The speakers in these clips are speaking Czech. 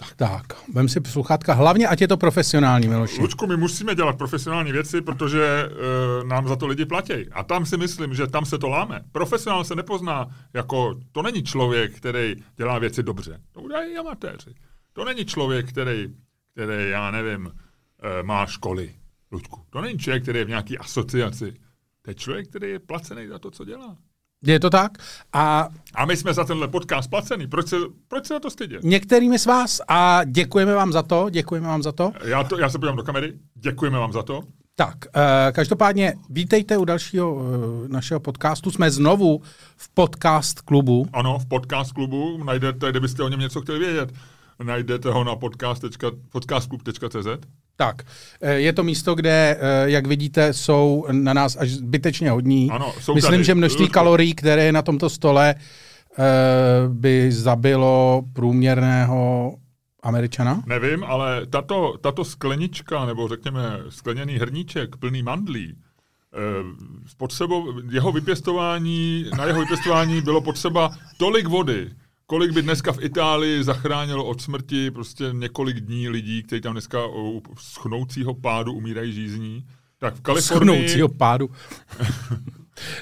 Tak, tak. Vem si sluchátka, hlavně ať je to profesionální, Miloši. Lučku, my musíme dělat profesionální věci, protože uh, nám za to lidi platí. A tam si myslím, že tam se to láme. Profesionál se nepozná jako, to není člověk, který dělá věci dobře. To udělají amatéři. To není člověk, který, který já nevím, uh, má školy. Lučku, to není člověk, který je v nějaké asociaci. To je člověk, který je placený za to, co dělá. Je to tak? A, a my jsme za tenhle podcast placený. Proč se, proč se na to stydět? Některými z vás a děkujeme vám za to, děkujeme vám za to. Já, to, já se podívám do kamery, děkujeme vám za to. Tak, uh, každopádně vítejte u dalšího uh, našeho podcastu. Jsme znovu v podcast klubu. Ano, v podcast klubu. Najdete, kdybyste o něm něco chtěli vědět, najdete ho na podcast, podcastklub.cz. Tak, eh, je to místo, kde, eh, jak vidíte, jsou na nás až zbytečně hodní. Ano, jsou Myslím, tady. že množství kalorií, které je na tomto stole, eh, by zabilo průměrného Američana? Nevím, ale tato, tato sklenička, nebo řekněme skleněný hrníček plný mandlí, potřebo, jeho vypěstování, na jeho vypěstování bylo potřeba tolik vody, kolik by dneska v Itálii zachránilo od smrti prostě několik dní lidí, kteří tam dneska u schnoucího pádu umírají žízní, tak v Kalifornii... Schnoucího pádu.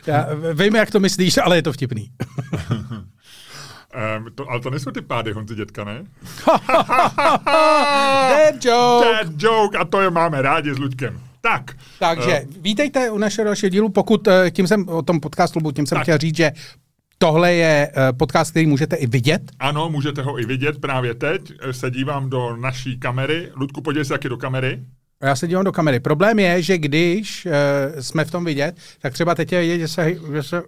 Já vím, jak to myslíš, ale je to vtipný. Um, to, ale to nejsou ty pády Honzi dětka, ne? Dead joke! Dead joke a to je máme rádi s Luďkem. Tak. Takže uh, vítejte u našeho dalšího dílu. Pokud, eh, tím jsem o tom podcastu, tím jsem tak. chtěl říct, že Tohle je eh, podcast, který můžete i vidět? Ano, můžete ho i vidět právě teď. Se dívám do naší kamery. Ludku, podívej se taky do kamery. Já se dívám do kamery. Problém je, že když uh, jsme v tom vidět, tak třeba teď je vidět, že se, že se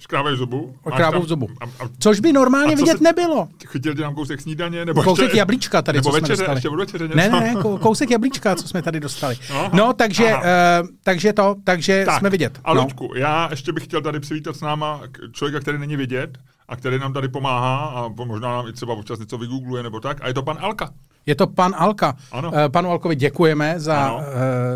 Škrávají zubu. Škrávají zubu. A, a, Což by normálně vidět se, nebylo. Chytil tě nám kousek snídaně? Nebo kousek ještě, jablíčka tady, nebo co večeře, jsme dostali. Ještě večeře něco? Ne, ne, ne, kousek jablíčka, co jsme tady dostali. Aha, no, takže, uh, takže to, takže tak, jsme vidět. A no. Luďku, já ještě bych chtěl tady přivítat s náma člověka, který není vidět a který nám tady pomáhá a možná nám i třeba občas něco vygoogluje nebo tak. A je to pan Alka. Je to pan Alka. Ano. Panu Alkovi děkujeme za, uh,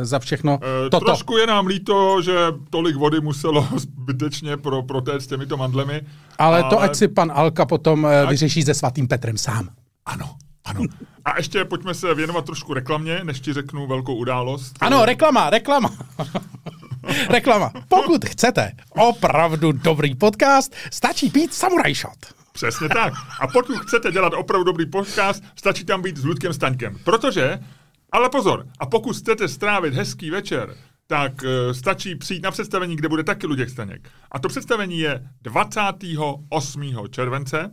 za všechno uh, toto. Trošku je nám líto, že tolik vody muselo zbytečně pro, protéct těmito mandlemi. Ale, ale to ať si pan Alka potom ať... vyřeší se svatým Petrem sám. Ano, ano. A ještě pojďme se věnovat trošku reklamě, než ti řeknu velkou událost. Ano, reklama, reklama. reklama. Pokud chcete opravdu dobrý podcast, stačí pít Samurai Shot. Přesně tak. A pokud chcete dělat opravdu dobrý podcast, stačí tam být s Ludkem Staňkem. Protože, ale pozor, a pokud chcete strávit hezký večer, tak uh, stačí přijít na představení, kde bude taky Luděk Staněk. A to představení je 28. července,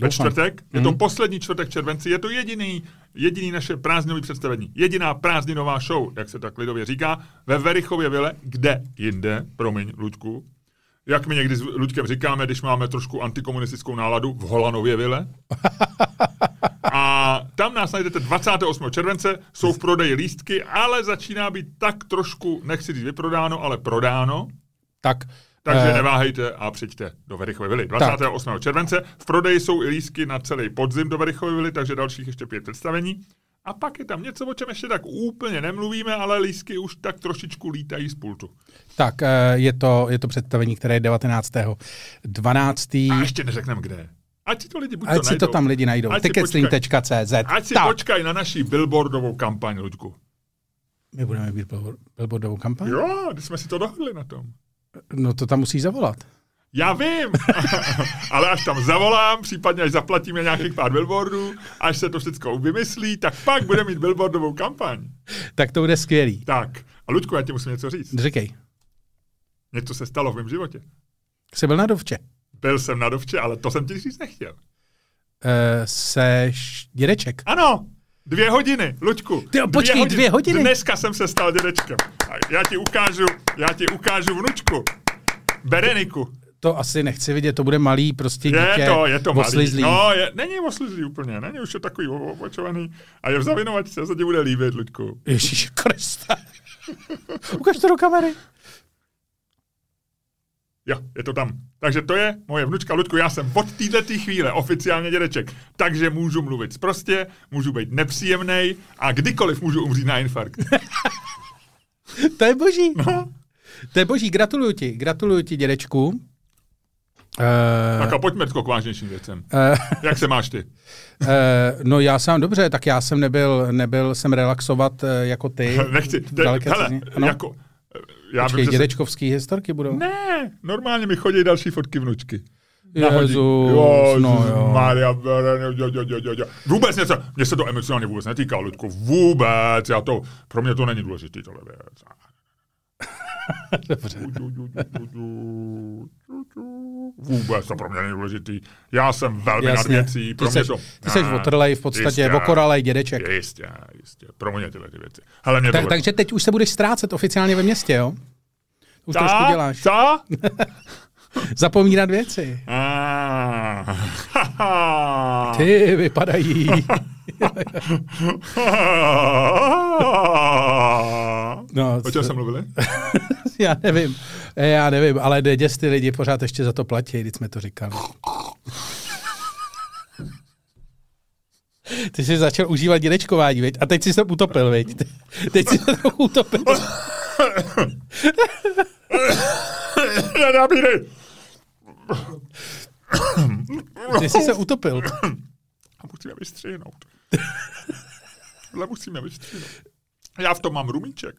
ve čtvrtek. Je to mm. poslední čtvrtek červenci. Je to jediný, jediný naše prázdninové představení. Jediná prázdninová show, jak se tak lidově říká, ve Verichově vile, kde jinde, promiň, Luďku, jak my někdy s Luďkem říkáme, když máme trošku antikomunistickou náladu, v Holanově vile. A tam nás najdete 28. července, jsou v prodeji lístky, ale začíná být tak trošku, nechci říct vyprodáno, ale prodáno. Tak takže uh, neváhejte a přijďte do Verichovy vily. 28. Tak. července. V prodeji jsou i lístky na celý podzim do Verichovy vily, takže dalších ještě pět představení. A pak je tam něco, o čem ještě tak úplně nemluvíme, ale lístky už tak trošičku lítají z pultu. Tak je to, je to představení, které je 19. 12. A ještě neřekneme kde. Ať si to lidi buď Ať to si to tam lidi najdou. Ticketstream.cz Ať si tak. počkají na naší billboardovou kampaň, Luďku. My budeme mít billboardovou kampaň? Jo, když jsme si to dohodli na tom. No to tam musí zavolat. Já vím, ale až tam zavolám, případně až zaplatíme nějakých pár billboardů, až se to všechno vymyslí, tak pak bude mít billboardovou kampaň. Tak to bude skvělý. Tak, a Ludku, já ti musím něco říct. Říkej. Něco se stalo v mém životě. Jsi byl na dovče. Byl jsem na dovče, ale to jsem ti říct nechtěl. Uh, seš dědeček. Ano, Dvě hodiny, Luďku. Ty, počkej, dvě hodiny. dvě hodiny. Dneska jsem se stal dědečkem. Já ti ukážu, já ti ukážu vnučku. Bereniku. To asi nechci vidět, to bude malý prostě je dítě. Je to, je to oslizlý. malý. No, je, není oslizlý úplně, není už je takový opočovaný. A je v zavinovačce, se ti bude líbit, Luďku. Ježíš Krista. Ukaž to do kamery. Jo, je to tam. Takže to je moje vnučka Ludku. Já jsem od této chvíle oficiálně dědeček. Takže můžu mluvit prostě, můžu být nepříjemný a kdykoliv můžu umřít na infarkt. to je boží. No. To je boží, gratuluju ti, gratuluju ti, dědečku. Uh, Tak a pojďme k vážnějším věcem. uh, Jak se máš ty? uh, no já jsem dobře, tak já jsem nebyl, nebyl jsem relaxovat uh, jako ty. Nechci. Te, hele. Ano. jako, já Počkej, vím, že se- dědečkovský historky budou? Ne, normálně mi chodí další fotky vnučky. Jezus, jo, no jo. Maria, jo, jo, jo, jo, jo, jo. Vůbec něco, mně se to emocionálně vůbec netýká, Ludku, vůbec, já to, pro mě to není důležitý, tohle věc. Dobře. Vůbec to pro mě není důležitý. Já jsem velmi nad Jasně. věcí, pro Ty mě seš, to... ty Ne, otrlej v podstatě, jistě, okoralej dědeček. Jistě, jistě, pro mě tyhle ty věci. Hele, mě Tak, to... takže teď už se budeš ztrácet oficiálně ve městě, jo? Už trošku Co? děláš. Co? Zapomínat věci. Ah. Ty vypadají. No, o čem jsme mluvili? já nevím, já nevím, ale děs ty lidi pořád ještě za to platí, když jsme to říkali. Ty jsi začal užívat dědečkování, viď? A teď jsi se utopil, viď? Teď jsi se utopil. Nenabírej! Ty jsi se utopil. A musíme vystřihnout. Tohle musíme vystřihnout. Já v tom mám rumíček.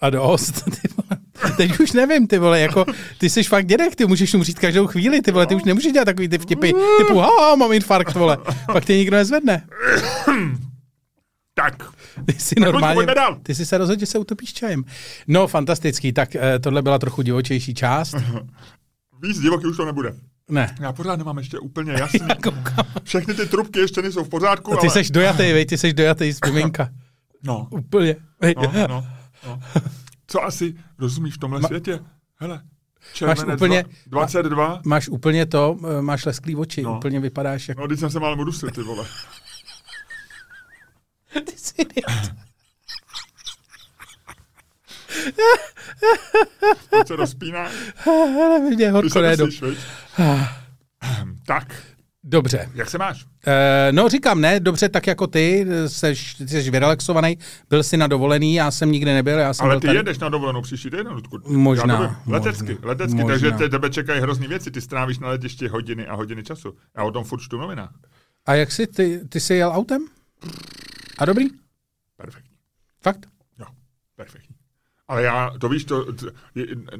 A dost, ty vole. Teď už nevím, ty vole, jako, ty jsi fakt dědek, ty můžeš umřít každou chvíli, ty vole, ty už nemůžeš dělat takový ty vtipy, typu, ha, mám infarkt, vole, pak tě nikdo nezvedne. Tak, Ty jsi normálně, ty jsi se rozhodl, že se utopíš čajem. No, fantastický, tak eh, tohle byla trochu divočejší část. víc divoký už to nebude. Ne. Já pořád nemám ještě úplně jasný. Všechny ty trubky ještě nejsou v pořádku, Ty ale... seš dojatý, vej, ty seš dojatý z miminka. No, Úplně. No, no, no. Co asi rozumíš v tomhle Ma- světě? Hele, červenec úplně- dva- 22. Máš úplně to, eh, máš lesklý oči, No. úplně vypadáš jako... No, teď jsem se mal mudusil, ty vole. Ty jsi idiot. Teď se rozpíná. Hele, mě horko nejedu. viď? Tak, Dobře. jak se máš? Eh, no říkám, ne, dobře, tak jako ty, seš, ty jsi vyrelaxovaný, byl jsi na dovolený, já jsem nikdy nebyl, já jsem Ale byl ty tady. jedeš na dovolenou příští týden, Ludku. Možná, to. Letecky, možná, letecky, možná. takže te, tebe čekají hrozný věci. Ty strávíš na letišti hodiny a hodiny času. Já o tom furt čtu novinách. A jak jsi, ty, ty jsi jel autem? A dobrý? Perfektní. Fakt? Jo, perfektní. Ale já, to víš, to,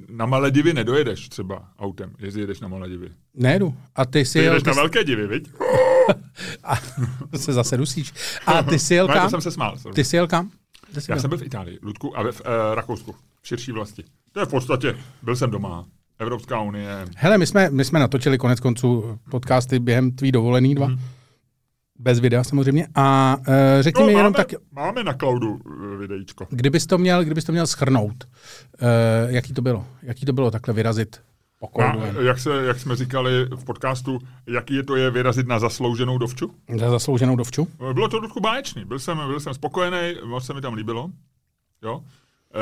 na malé divy nedojedeš třeba autem, jestli jedeš na malé divy. Nejedu. A ty jsi Ty jel, jedeš ty na velké divy, viď? a, se zase dusíš. A ty jsi jel No, kam? jsem se smál. sorry. Ty jsi jel kam? Jsi Já byl? jsem byl v Itálii, Ludku, a v uh, Rakousku, v širší vlasti. To je v podstatě, byl jsem doma. Evropská unie. Hele, my jsme, my jsme natočili konec konců podcasty během tvý dovolený dva. Bez videa samozřejmě. A uh, řekni No, mi máme, jenom tak, máme na cloudu eh, videíčko. kdybys to měl, kdybys to měl schrnout, uh, jaký to bylo? Jaký to bylo takhle vyrazit Na, jak, se, jak jsme říkali v podcastu, jaký je to je vyrazit na zaslouženou dovču? Za zaslouženou dovču? Bylo to trošku báječný. Byl jsem, byl jsem spokojený, moc se mi tam líbilo. Jo? E,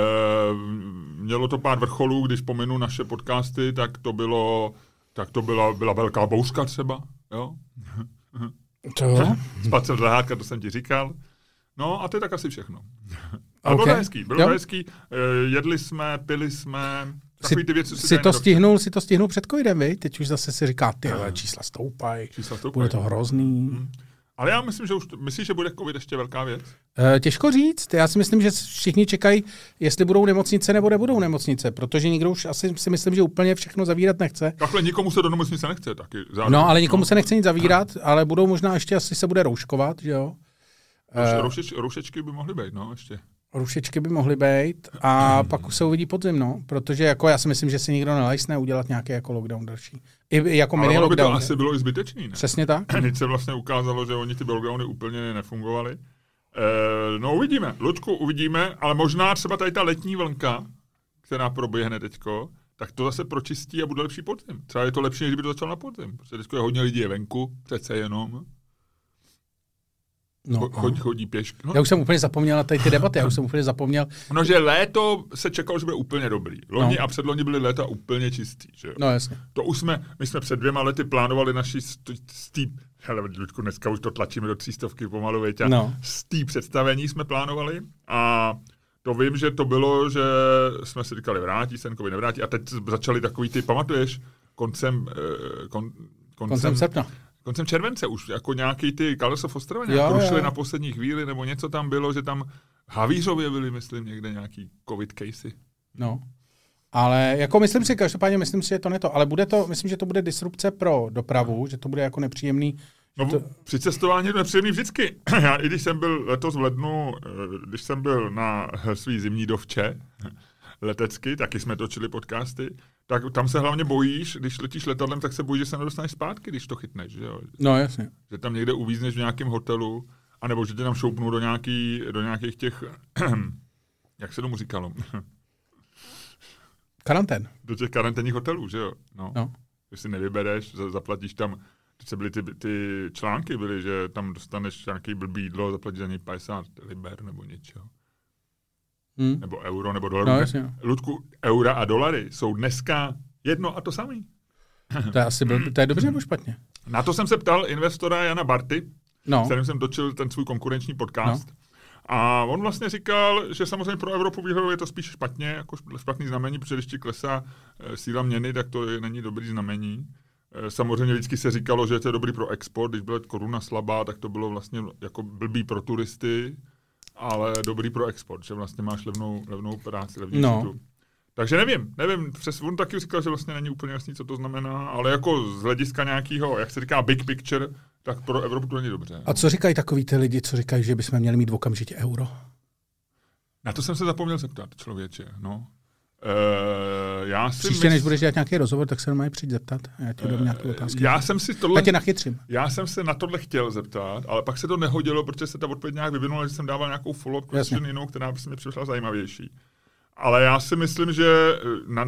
mělo to pár vrcholů, když pominu naše podcasty, tak to bylo, tak to byla, byla velká bouřka třeba. Jo? To? Jsem z lehátka, to jsem ti říkal. No a to je tak asi všechno. Bylo Okay. to hezký, bylo to hezký. E, jedli jsme, pili jsme, Si, takový ty věci, si to stihnul, si to stihnul před covidem, vej? Teď už zase si říká, ty čísla stoupají, Čísla stoupají. bude to hrozný. Ale já myslím, že už, myslíš, že bude covid ještě velká věc? E, těžko říct, já si myslím, že všichni čekají, jestli budou nemocnice nebo nebudou nemocnice, protože nikdo už asi si myslím, že úplně všechno zavírat nechce. Takhle nikomu se do nemocnice nechce taky. Zároveň. No, ale nikomu se nechce nic zavírat, ale budou možná ještě asi se bude rouškovat, že jo? Rouše, roušeč, roušečky by mohly být, no, ještě. Rušičky by mohly být a pak už se uvidí podzim, no, protože jako já si myslím, že si nikdo nelajsne udělat nějaký jako lockdown další. I jako Ale mini ono by to asi bylo i zbytečný, ne? Přesně tak. Teď se vlastně ukázalo, že oni ty lockdowny úplně nefungovaly. E, no uvidíme, Luďku, uvidíme, ale možná třeba tady ta letní vlnka, která proběhne teďko, tak to zase pročistí a bude lepší podzim. Třeba je to lepší, než kdyby to začal na podzim. Protože teďko je hodně lidí je venku, přece jenom. No, Cho- chodí, chodí pěšky. No, já už jsem úplně zapomněl na tady ty debaty, já už jsem úplně zapomněl. no, že léto se čekalo, že bude úplně dobrý. Loni No. a předloni byly léta úplně čistý. Že jo? No jasně. To už jsme, my jsme před dvěma lety plánovali naši stý, hele, Ludku, dneska už to tlačíme do třístovky pomalu, větě. No. Stý představení jsme plánovali a To vím, že to bylo, že jsme si říkali, vrátí se, nevrátí. A teď začali takový ty, pamatuješ, koncem, eh, kon, koncem, Koncem srpna. Koncem července už, jako nějaký ty Colors of Ostrava nějak Jo, rušili jo. na poslední chvíli, nebo něco tam bylo, že tam Havířově byli, myslím, někde nějaký covid casey. No. Ale jako myslím si, každopádně myslím si, že to ne to, ale bude to, myslím, že to bude disrupce pro dopravu, že to bude jako nepříjemný. No, To- při cestování je to nepříjemný vždycky. Já, i když jsem byl letos v lednu, eh, když jsem byl na svý zimní dovče letecky, taky jsme točili podcasty, tak tam se hlavně bojíš, když letíš letadlem, tak se bojíš, že se nedostaneš zpátky, když to chytneš, že, jo? No jasně. že tam někde uvízneš v nějakém hotelu, anebo že tě tam šoupnou do, nějaký, do nějakých těch, jak se tomu říkalo, Karantén. do těch karanténních hotelů, že jo? No. No. Když si nevybereš, za- zaplatíš tam, se byly ty, ty články, byly, že tam dostaneš nějaký blbý jídlo, zaplatíš za něj 50 liber nebo něčeho. Hm. Nebo euro, nebo dolar. No jasně. Ludku, eura a dolary jsou dneska jedno a to samý. To je asi byl, to je dobře nebo špatně? Na to jsem se ptal investora Jana Barty, No. s kterým jsem točil ten svůj konkurenční podcast. No. A on vlastně říkal, že samozřejmě pro Evropu výhledově je to spíš špatně, jako špatný znamení, protože když ti klesá eh, síla měny, tak to je, není dobrý znamení. Eh, Samozřejmě vždycky se říkalo, že to je dobrý pro export, když byla koruna slabá, tak to bylo vlastně jako blbý pro turisty, ale dobrý pro export, že vlastně máš levnou, levnou práci, levnější No. tu. Takže nevím, nevím, přes on taky říkal, že vlastně není úplně jasný, co to znamená, ale jako z hlediska nějakého, jak se říká, big picture, tak pro Evropu to není dobře. A co říkají takový ty lidi, co říkají, že bychom měli mít okamžitě euro? Na to jsem se zapomněl zeptat, člověče, no. E, já si Příště, než mysl- budeš dělat nějaký rozhovor, tak se normálně přijď zeptat. Já ti dám nějaké otázky. já jsem si Já tohle, tě nachytřím. já jsem se na tohle chtěl zeptat, ale pak se to nehodilo, protože se ta odpověď nějak vyvinula, že jsem dával nějakou follow-up question jinou, která by se mi přišla zajímavější. Ale já si myslím, že eh, na,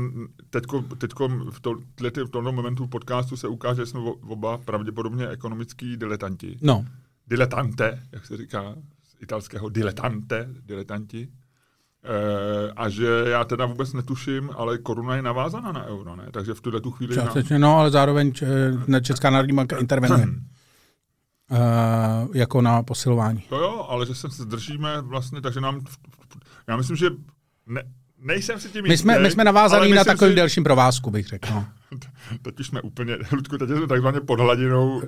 teďko, teďko v, to, v tomto momentu podcastu se ukáže, že jsme oba pravděpodobně ekonomický diletanti. No. diletante, jak se říká z italského diletante, diletanti. E, a že já teda vůbec netuším, ale koruna je navázaná na euro, ne? Takže v tuhle tu chvíli... Na... Částečně, no, ale zároveň č- ne, Česká národní banka intervenuje. Uh, jako na posilování. To jo, ale že se zdržíme vlastně, takže nám... Já myslím, že ne, nejsem si tím My jsme, jistý, my jsme navázaní na takovým si- delším provázku, bych řekl. No. Teď už jsme úplně, Ludku, teď jsme takzvaně pod hladinou,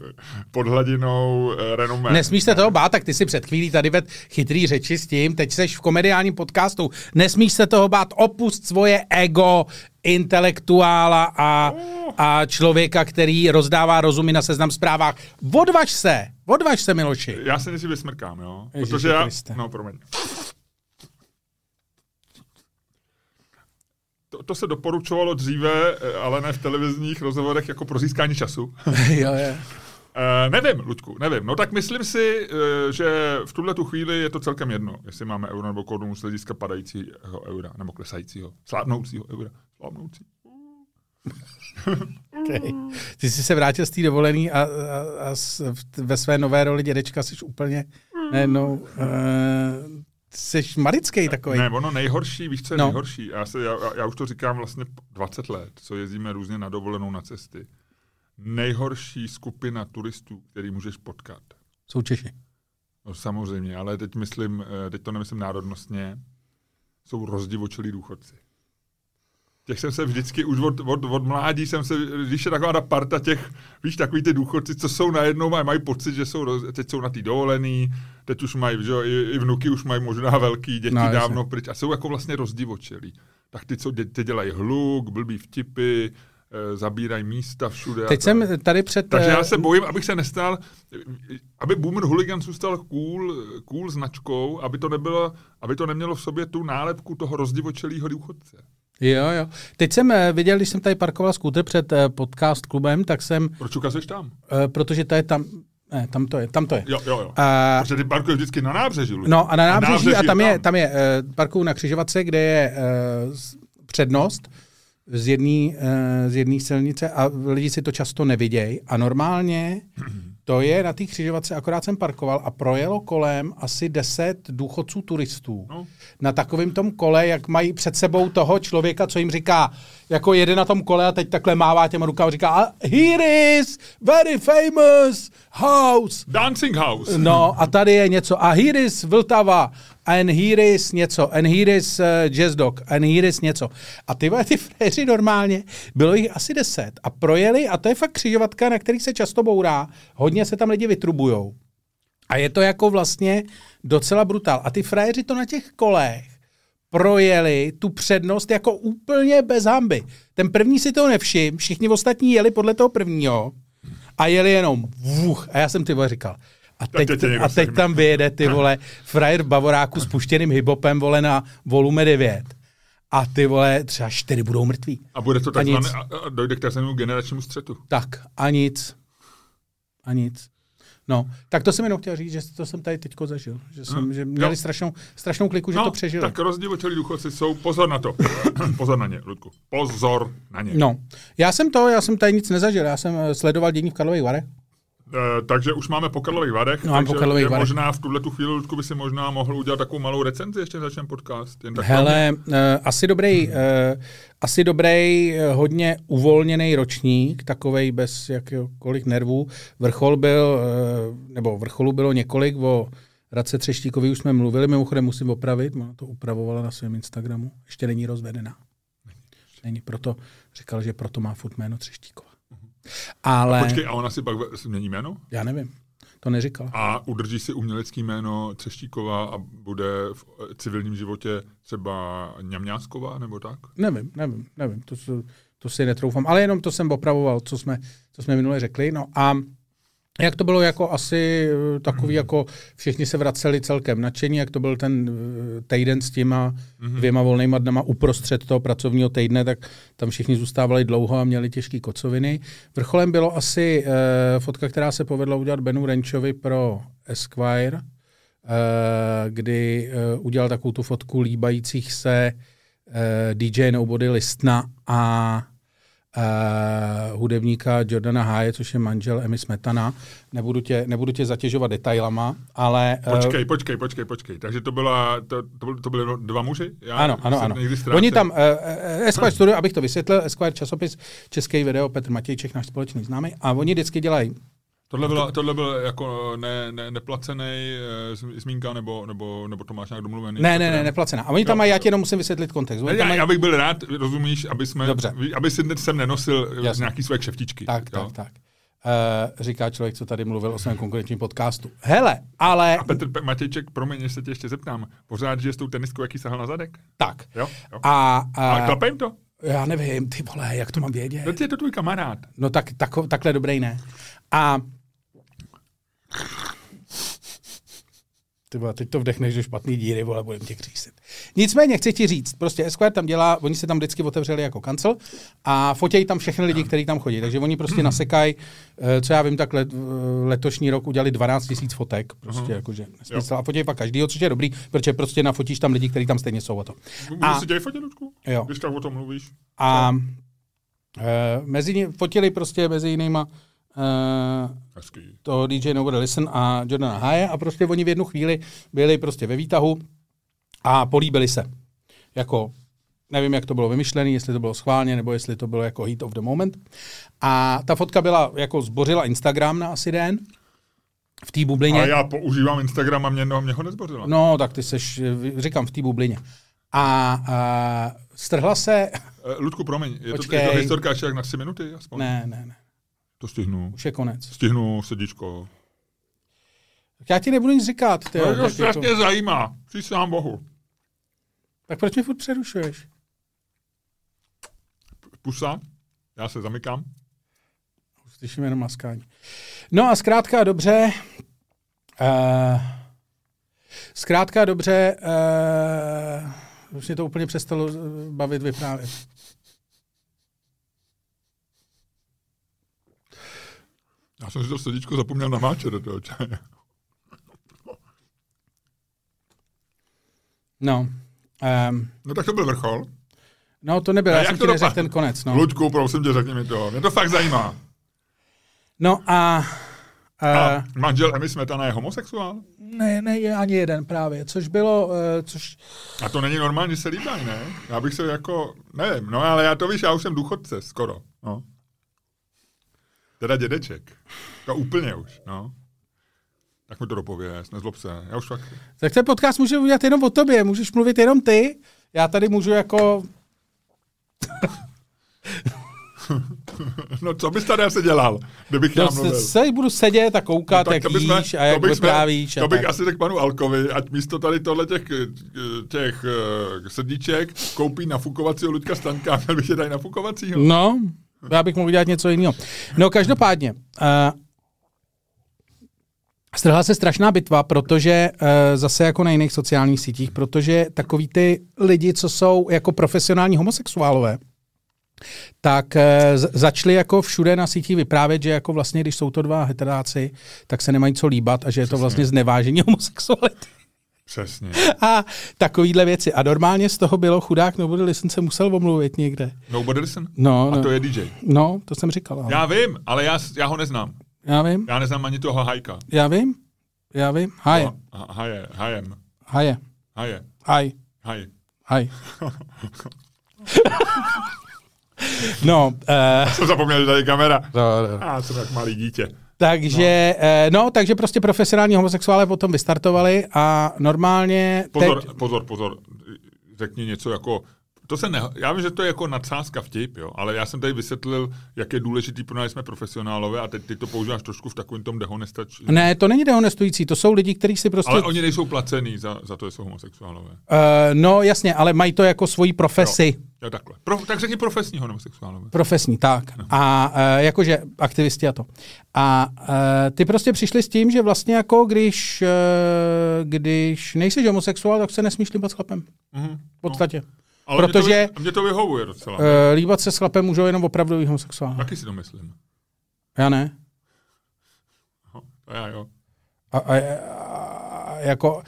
pod hladinou eh, renomé. Nesmíš se toho bát, tak ty si před chvílí tady ved chytrý řeči s tím, teď seš v komediálním podcastu, nesmíš se toho bát, opust svoje ego intelektuála a, a člověka, který rozdává rozumy na seznam zprávách. Odvaž se, odvaž se, Miloši. Já se nejdřív vysmrkám, jo? Ježiši Protože já... Kriste. No, promiň. To, to se doporučovalo dříve, eh, ale ne v televizních rozhovorech jako pro získání času. jo, jo. Uh, nevím, Luďku, nevím. No tak myslím si, uh, že v tuhle tu chvíli je to celkem jedno, jestli máme euro nebo korunu z hlediska padajícího eura, nebo klesajícího, slábnoucího eura. Slábnoucí. Okay. Ty jsi se vrátil z té dovolený a, a, a s, v- ve své nové roli dědečka jsi úplně najednou uh, jsi marický takový. Ne, ono nejhorší, víš, co je No. nejhorší? Já, se, já, já už to říkám vlastně 20 let, co jezdíme různě na dovolenou na cesty. Nejhorší skupina turistů, který můžeš potkat. Jsou Češi. No samozřejmě, ale teď myslím, eh, teď to nemyslím národnostně, jsou rozdivočilí důchodci. Těch jsem se vždycky, už od, od, od mládí jsem se, když je taková ta parta těch, víš, takový ty důchodci, co jsou najednou, mají, mají pocit, že jsou, roz, teď jsou na té dovolený, teď už mají, že i, i vnuky už mají možná velký, děti No, no, jasně. dávno pryč a jsou jako vlastně rozdivočilí. Tak ty, co dě, ty dělají hluk, blbý vtipy, e, zabírají místa všude. Teď jsem tady před... Takže eh, já se bojím, abych se nestal, aby Boomer Hooligans zůstal cool, cool značkou, aby to, nebylo, aby to nemělo v sobě tu nálepku toho rozdivočelého důchodce. Jo, jo. Teď jsem eh, viděl, když jsem tady parkoval skútr před eh, podcast klubem, tak jsem, Proč ukazuješ tam? eh, protože to je tam, ne, tam to je, tam to je. Jo, jo, jo. A, Protože ty parkuješ vždycky na nábřeží. Luďku. no a na nábřeží, a tam je, tam. tam je eh, parkuju na křižovatce, kde je s- přednost z jedné eh, z jedné silnice a lidi si to často nevidějí. A normálně to je na té křižovatce, akorát jsem parkoval a projelo kolem asi 10 důchodců turistů. No. Na takovém tom kole, jak mají před sebou toho člověka, co jim říká, jako jede na tom kole a teď takhle mává těma rukama a říká here is very famous house. Dancing House. No a tady je něco a here is Vltava and here is něco and here is uh, Jazz Dog and here is něco. A ty ty fréři normálně, bylo jich asi deset a projeli a to je fakt křižovatka, na který se často bourá. Hodně se tam lidi vytrubujou. A je to jako vlastně docela brutál. A ty frajeři to na těch kolech projeli tu přednost jako úplně bez hamby. Ten první si toho nevšim, všichni ostatní jeli podle toho prvního a jeli jenom vuch. A já jsem ty vole říkal, a teď, teď tě někdo a teď tam vyjede ty vole frajer v Bavoráku s puštěným hipopem vole na volume 9. A ty vole třeba čtyři budou mrtví. A bude to A takzvané, a, a dojde k takzvanému generačnímu střetu. Tak a nic. A nic. No, tak to jsem jenom chtěl říct, že to jsem tady teďko zažil. Že, jsem, Hmm. že měli Jo. strašnou, strašnou kliku, že no, to přežili. tak rozdivočelí důchodci jsou, pozor na to. pozor na ně, Ludku. Pozor na ně. No, já jsem to, já jsem tady nic nezažil, já jsem eh, sledoval dění v Karlových Varech. E, takže už máme po Karlových Varech. No, takže po Karlových je Varech. možná v tuhle tu chvíli, Ludku, by si možná mohl udělat takovou malou recenzi, ještě začneme podcast. Jen tak Hele, uh, asi dobrý, uh, asi dobrý, uh, hodně uvolněný ročník, takovej bez jakýkoliv nervů. Vrchol byl, uh, nebo vrcholu bylo několik, o Radce Třeštíkovi už jsme mluvili, mimochodem musím opravit, ona to upravovala na svém Instagramu, ještě není rozvedená. Není, proto říkal, že proto má furt jméno Třeštíkova. Ale Počkej, a ona si pak změní jméno? já nevím, to neříkal. A udrží si umělecký jméno Třeštíková a bude v eh, civilním životě třeba Ňamňásková, nebo tak? Nevím, nevím, nevím, to, si- to si netroufám, ale jenom to jsem opravoval, co jsme, co jsme minule řekli. No a jak to bylo jako asi eh, takový, jako všichni se vraceli celkem nadšení, jak to byl ten eh, týden s těma dvěma volnýma dnama uprostřed toho pracovního týdne, tak tam všichni zůstávali dlouho a měli těžké kocoviny. Vrcholem bylo asi eh, fotka, která se povedla udělat Benu Renčovi pro Esquire, eh, kdy eh, udělal takovou tu fotku líbajících se eh, DJ Nobody Listna a eh, hudebníka Jordana Háje, což je manžel Emmy Smetana. Nebudu tě, nebudu tě zatěžovat detailama, ale... eh, Počkej, počkej, počkej, počkej. Takže to, byla, to, to, byly, to byly dva muži? Já Ano, ano, ano. Oni tam, uh, Esquire Studio, abych to vysvětlil, Esquire časopis, český video, Petr Matějček, náš společný známý, a oni vždycky dělají Tohle, byla, tohle byl jako ne, ne, neplacený eh, zm- zmínka, nebo, nebo, nebo to máš nějak domluvený? Ne, ne, ne, neplacená. A oni tam mají, já ti jenom musím vysvětlit kontext. Oni Já, mají, já bych byl rád, rozumíš, aby, jsme, Dobře. aby si sem nenosil Jasně. Jasně. nějaký své kšeftičky. tak, jo? tak, tak. Uh, říká člověk, co tady mluvil o svém konkurenčním podcastu. Hele, ale A Petr Pe- Matějček, promiň, se tě ještě zeptám, pořád žije s tou teniskou, jaký sahal na zadek? tak. Jo? jo. A, A a klape jim to? já nevím, ty vole, jak to mám vědět? To je to tvůj kamarád. No tak, tak takhle dobrý ne. A ty vole, teď to vdechneš do špatný díry, vole, budem tě křísit. Nicméně chci ti říct, prostě Esquire tam dělá, oni se tam vždycky otevřeli jako kancel a fotějí tam všechny lidi, kteří tam chodí. Takže oni prostě nasekají, eh, co já vím, tak let, letošní rok udělali 12 000 fotek, prostě jakože nesmysl. A fotějí pak každýho, což je dobrý, protože prostě nafotíš tam lidi, kteří tam stejně jsou a to. A- si dělat fotit, Ludku? Jo. Když tak o tom mluvíš. A e, mezi ně, fotili prostě mezi jinýma Hezký. toho DJ Nobody Listen a Jordana Haye a prostě oni v jednu chvíli byli prostě ve výtahu a políbili se. Jako, nevím, jak to bylo vymyšlené, jestli to bylo schválně, nebo jestli to bylo jako heat of the moment. A ta fotka byla, jako zbořila Instagram na asi den v té bublině. A já používám Instagram a mě, no, mě ho nezbořila. No, tak ty seš, říkám, v té bublině. A, a strhla se, Eh, Ludku, promiň, je to, je Počkej. to historka ještě jak na tři minuty? Aspoň? ne, ne, ne, To stihnu. už je konec. Stihnu, srdíčko. Tak já ti nebudu nic říkat. Ty, No, to jako, strašně zajímá. Přísahám Bohu. tak proč mě furt přerušuješ? Pusa, já se zamykám. Slyším jenom maskání. No a zkrátka dobře, uh, zkrátka dobře, uh, už mě to úplně přestalo eh, bavit vyprávět. Já jsem si to srdíčko zapomněl namáčet do toho čaje. No, um, No tak to byl vrchol. no to nebyl, A já jak jsem to ti neřekl ten konec. No. Ludku, prosím tě, řekni mi to. Mě to fakt zajímá. No a, A manžel Emy Smetana je homosexuál? Ne, ne, je ani jeden právě, což bylo, uh, což... A to není normální, že se líbají, ne? Já bych se jako, nevím, no ale já to víš, já už jsem důchodce, skoro, no. Teda dědeček. To úplně už, no. Tak mi to dopověz, nezlob se, já už fakt... Tak ten podcast může udělat jenom o tobě, můžeš mluvit jenom ty, já tady můžu jako... no co bys tady asi dělal, kdybych no, já mluvil? Se budu sedět a koukat, no, jak jsme, jíš a jak to vyprávíš. To bych asi řekl panu Alkovi, ať místo tady tohle těch, těch uh, srdíček koupí nafukovacího Luďka Stanka a měl bych je tady nafukovacího. No, já bych mohl dělat něco jiného. No každopádně, uh, Strhla se strašná bitva, protože uh, zase jako na jiných sociálních sítích, protože takový ty lidi, co jsou jako profesionální homosexuálové, tak uh, začali jako všude na sítích vyprávět, že jako vlastně, když jsou to dva heteráci, tak se nemají co líbat a že je to vlastně znevážení homosexuality. Přesně. A takovýhle věci. A normálně z toho bylo chudák Nobody Listen se musel omluvit někde. Nobody Listen? No, a no. to je DJ. No, to jsem říkal. Ale. Já vím, ale já, já ho neznám. Já vím. Já neznám ani toho hajka. Já vím. Já vím. Haje. No, haje, hajem. Haje. Haje. Haj. Haj. Haj. no. Uh, jsem zapomněl, že tady kamera. No, no. Já jsem jak malý dítě. Takže, no. Eh, no, takže prostě profesionální homosexuálové potom vystartovali a normálně... Pozor, teď... pozor, pozor. Řekni něco jako to se ne, já vím, že to je jako nadsázka vtip, jo, ale já jsem tady vysvětlil, jak je důležitý pro nás jsme profesionálové a teď ty to používáš trošku v takovém tom dehonestač. Ne, to není dehonestující, to jsou lidi, kteří si prostě... Ale oni nejsou placený za, za to, že jsou homosexuálové. Uh, no jasně, ale mají to jako svoji profesi. Jo, jo takhle. Pro, tak řekni profesní homosexuálové. Profesní, tak. No. A uh, jakože aktivisti a to. A uh, ty prostě přišli s tím, že vlastně jako když, uh, když nejsi homosexuál, tak se nesmíš líbat s chlapem. Mm-hmm. V podstatě. No. Ale Protože mě to, mě to vyhovuje docela. Uh, líbat se s chlapem můžou jenom opravdu homosexuálové. Taky si to myslím. Já ne. Aha, a já jo. A, a, a, jako,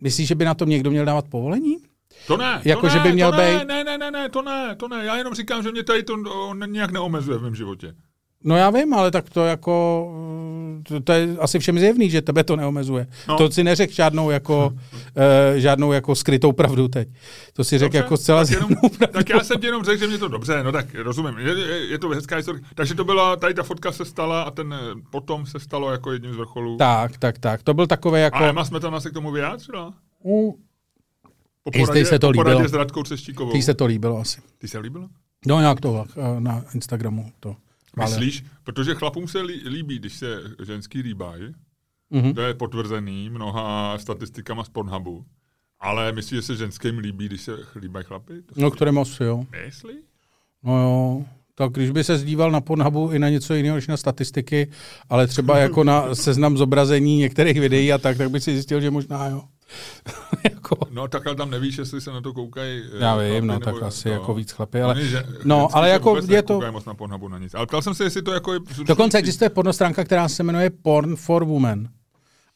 myslíš, že by na tom někdo měl dávat povolení? To ne, jako, to že by měl to ne, být... ne, ne, ne, ne, to ne, to ne. Já jenom říkám, že mě tady to nějak neomezuje v mém životě. No já vím, ale tak to jako, to, to je asi všem zjevný, že tebe to neomezuje. No. To si neřek žádnou jako, uh, žádnou jako skrytou pravdu teď. To si řekl jako zcela zjevnou pravdu. Tak já jsem ti jenom řekl, že mě to dobře, no tak rozumím. Je, je, je to hezká historie. Takže to byla, tady ta fotka se stala a ten potom se stalo jako jedním z vrcholů. Tak, tak, tak. To byl takové jako... A Emma Smetana se k tomu vyjádřila? Uh. Po poradě, se to líbilo. Po poradě s Radkou Třeštíkovou. Ty se to líbilo asi. Ty se líbilo? No nějak to eh, na Instagramu to. Myslíš? Protože chlapům se líbí, když se ženský líbají. Mm-hmm. To je potvrzený mnoha statistikama z Pornhubu. Ale myslíš, že se ženským líbí, když se líbají chlapy? To no, které moc, jo. Myslí? No jo. Tak když by se zdíval na Pornhubu i na něco jiného než na statistiky, ale třeba jako na seznam zobrazení některých videí a tak, tak by si zjistil, že možná jo. jako... No tak ale tam nevíš, jestli se na to koukají. Eh, Já vím, no tak asi to... jako víc chlapy, ale... Oni, že, no, ale jako je to... moc na Pornhubu na nic. Ale ptal jsem se, jestli to jako je... Dokonce existuje pornostránka, která se jmenuje Porn for Women.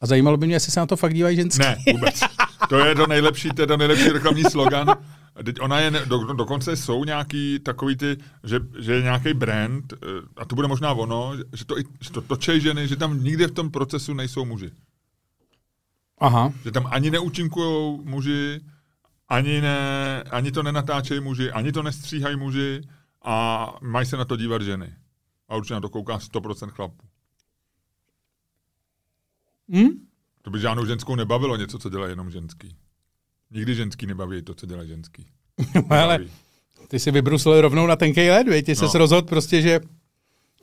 A zajímalo by mě, jestli se na to fakt dívají ženský. Ne, vůbec. To je to nejlepší, to je to nejlepší reklamní slogan. Teď ona je, do, dokonce jsou nějaký takový ty, že, že je nějaký brand, eh, a to bude možná ono, že to, že to točej ženy, že tam nikde v tom procesu nejsou muži. Aha. Že tam ani neúčinkují muži, ani, ne, ani to nenatáčejí muži, ani to nestříhají muži a mají se na to dívat ženy. A určitě na to kouká 100% chlapů. Hmm? To by žádnou ženskou nebavilo něco, co dělá jenom ženský. Nikdy ženský nebaví to, co dělá ženský. Ale ty si vybrusil rovnou na tenkej led, Ty no. jsi rozhodl prostě, že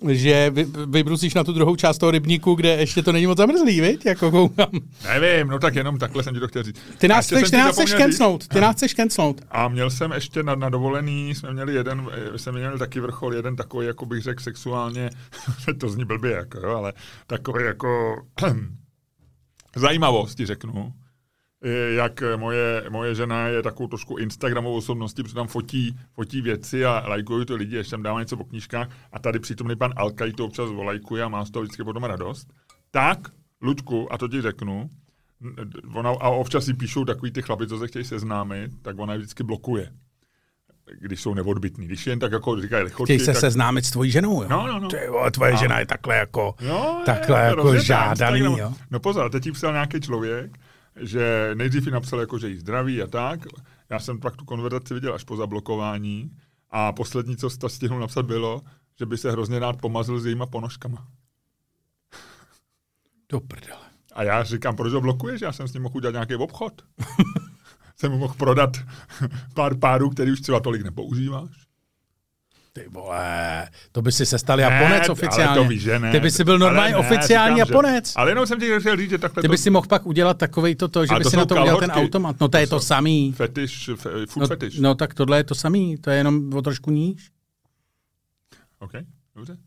že vy, vybrusíš na tu druhou část toho rybníku, kde ještě to není moc zamrzlý, viď? Jako koukám. Nevím, no tak jenom takhle jsem ti to chtěl říct. Ty nás, chceš, ty nás chceš kencnout, ty nás chceš kencnout. A měl jsem ještě na, na dovolený, jsme měli jeden, jsme měli taky vrchol, jeden takový, jako bych řekl, sexuálně, to zní blbě, jako, jo, ale takový jako zajímavost, ti řeknu jak moje, moje žena je takovou trošku Instagramovou osobností, protože tam fotí, fotí věci a lajkují to lidi, ještě tam dává něco po knížkách a tady přítomný pan Alkaj to občas volajkuje a má z toho vždycky potom radost. Tak, Luďku, a to ti řeknu, ona, a občas si píšou takový ty chlapi, co se chtějí seznámit, tak ona je vždycky blokuje. když jsou neodbitní. Když jen tak jako říkají lichotky, Chtějí se tak... seznámit s tvojí ženou, jo? No, no, no. Ty tvoje A- žena je takhle jako, No, takhle je, jako žádaný, jo? No pozor, teď jí psal nějaký člověk, že nejdřív jí napsal jako, že jí zdraví a tak. Já jsem pak tu konverzaci viděl až po zablokování a poslední, co sta stihnul napsat, bylo, že by se hrozně rád pomazl s jejíma ponožkama. Do prdele. A já říkám, proč ho blokuješ? Já jsem s ním mohl udělat nějaký obchod. jsem mu mohl prodat pár párů, který už třeba tolik nepoužíváš. Ty vole, to by si se stal Ne, Japonec ale oficiálně. to víš, že ne. Ty by si byl normálně Ale ne, oficiální říkám, že- Japonec. Ale jenom jsem ti chtěl říct, že takhle Ty to by si mohl pak udělat takovej to, že Ale by to si na to udělal ten automat. No to je To to jsou- samý. fetiš, fe, food No, fetiš. no tak tohle je to samý, to je jenom o trošku níž. OK, dobře.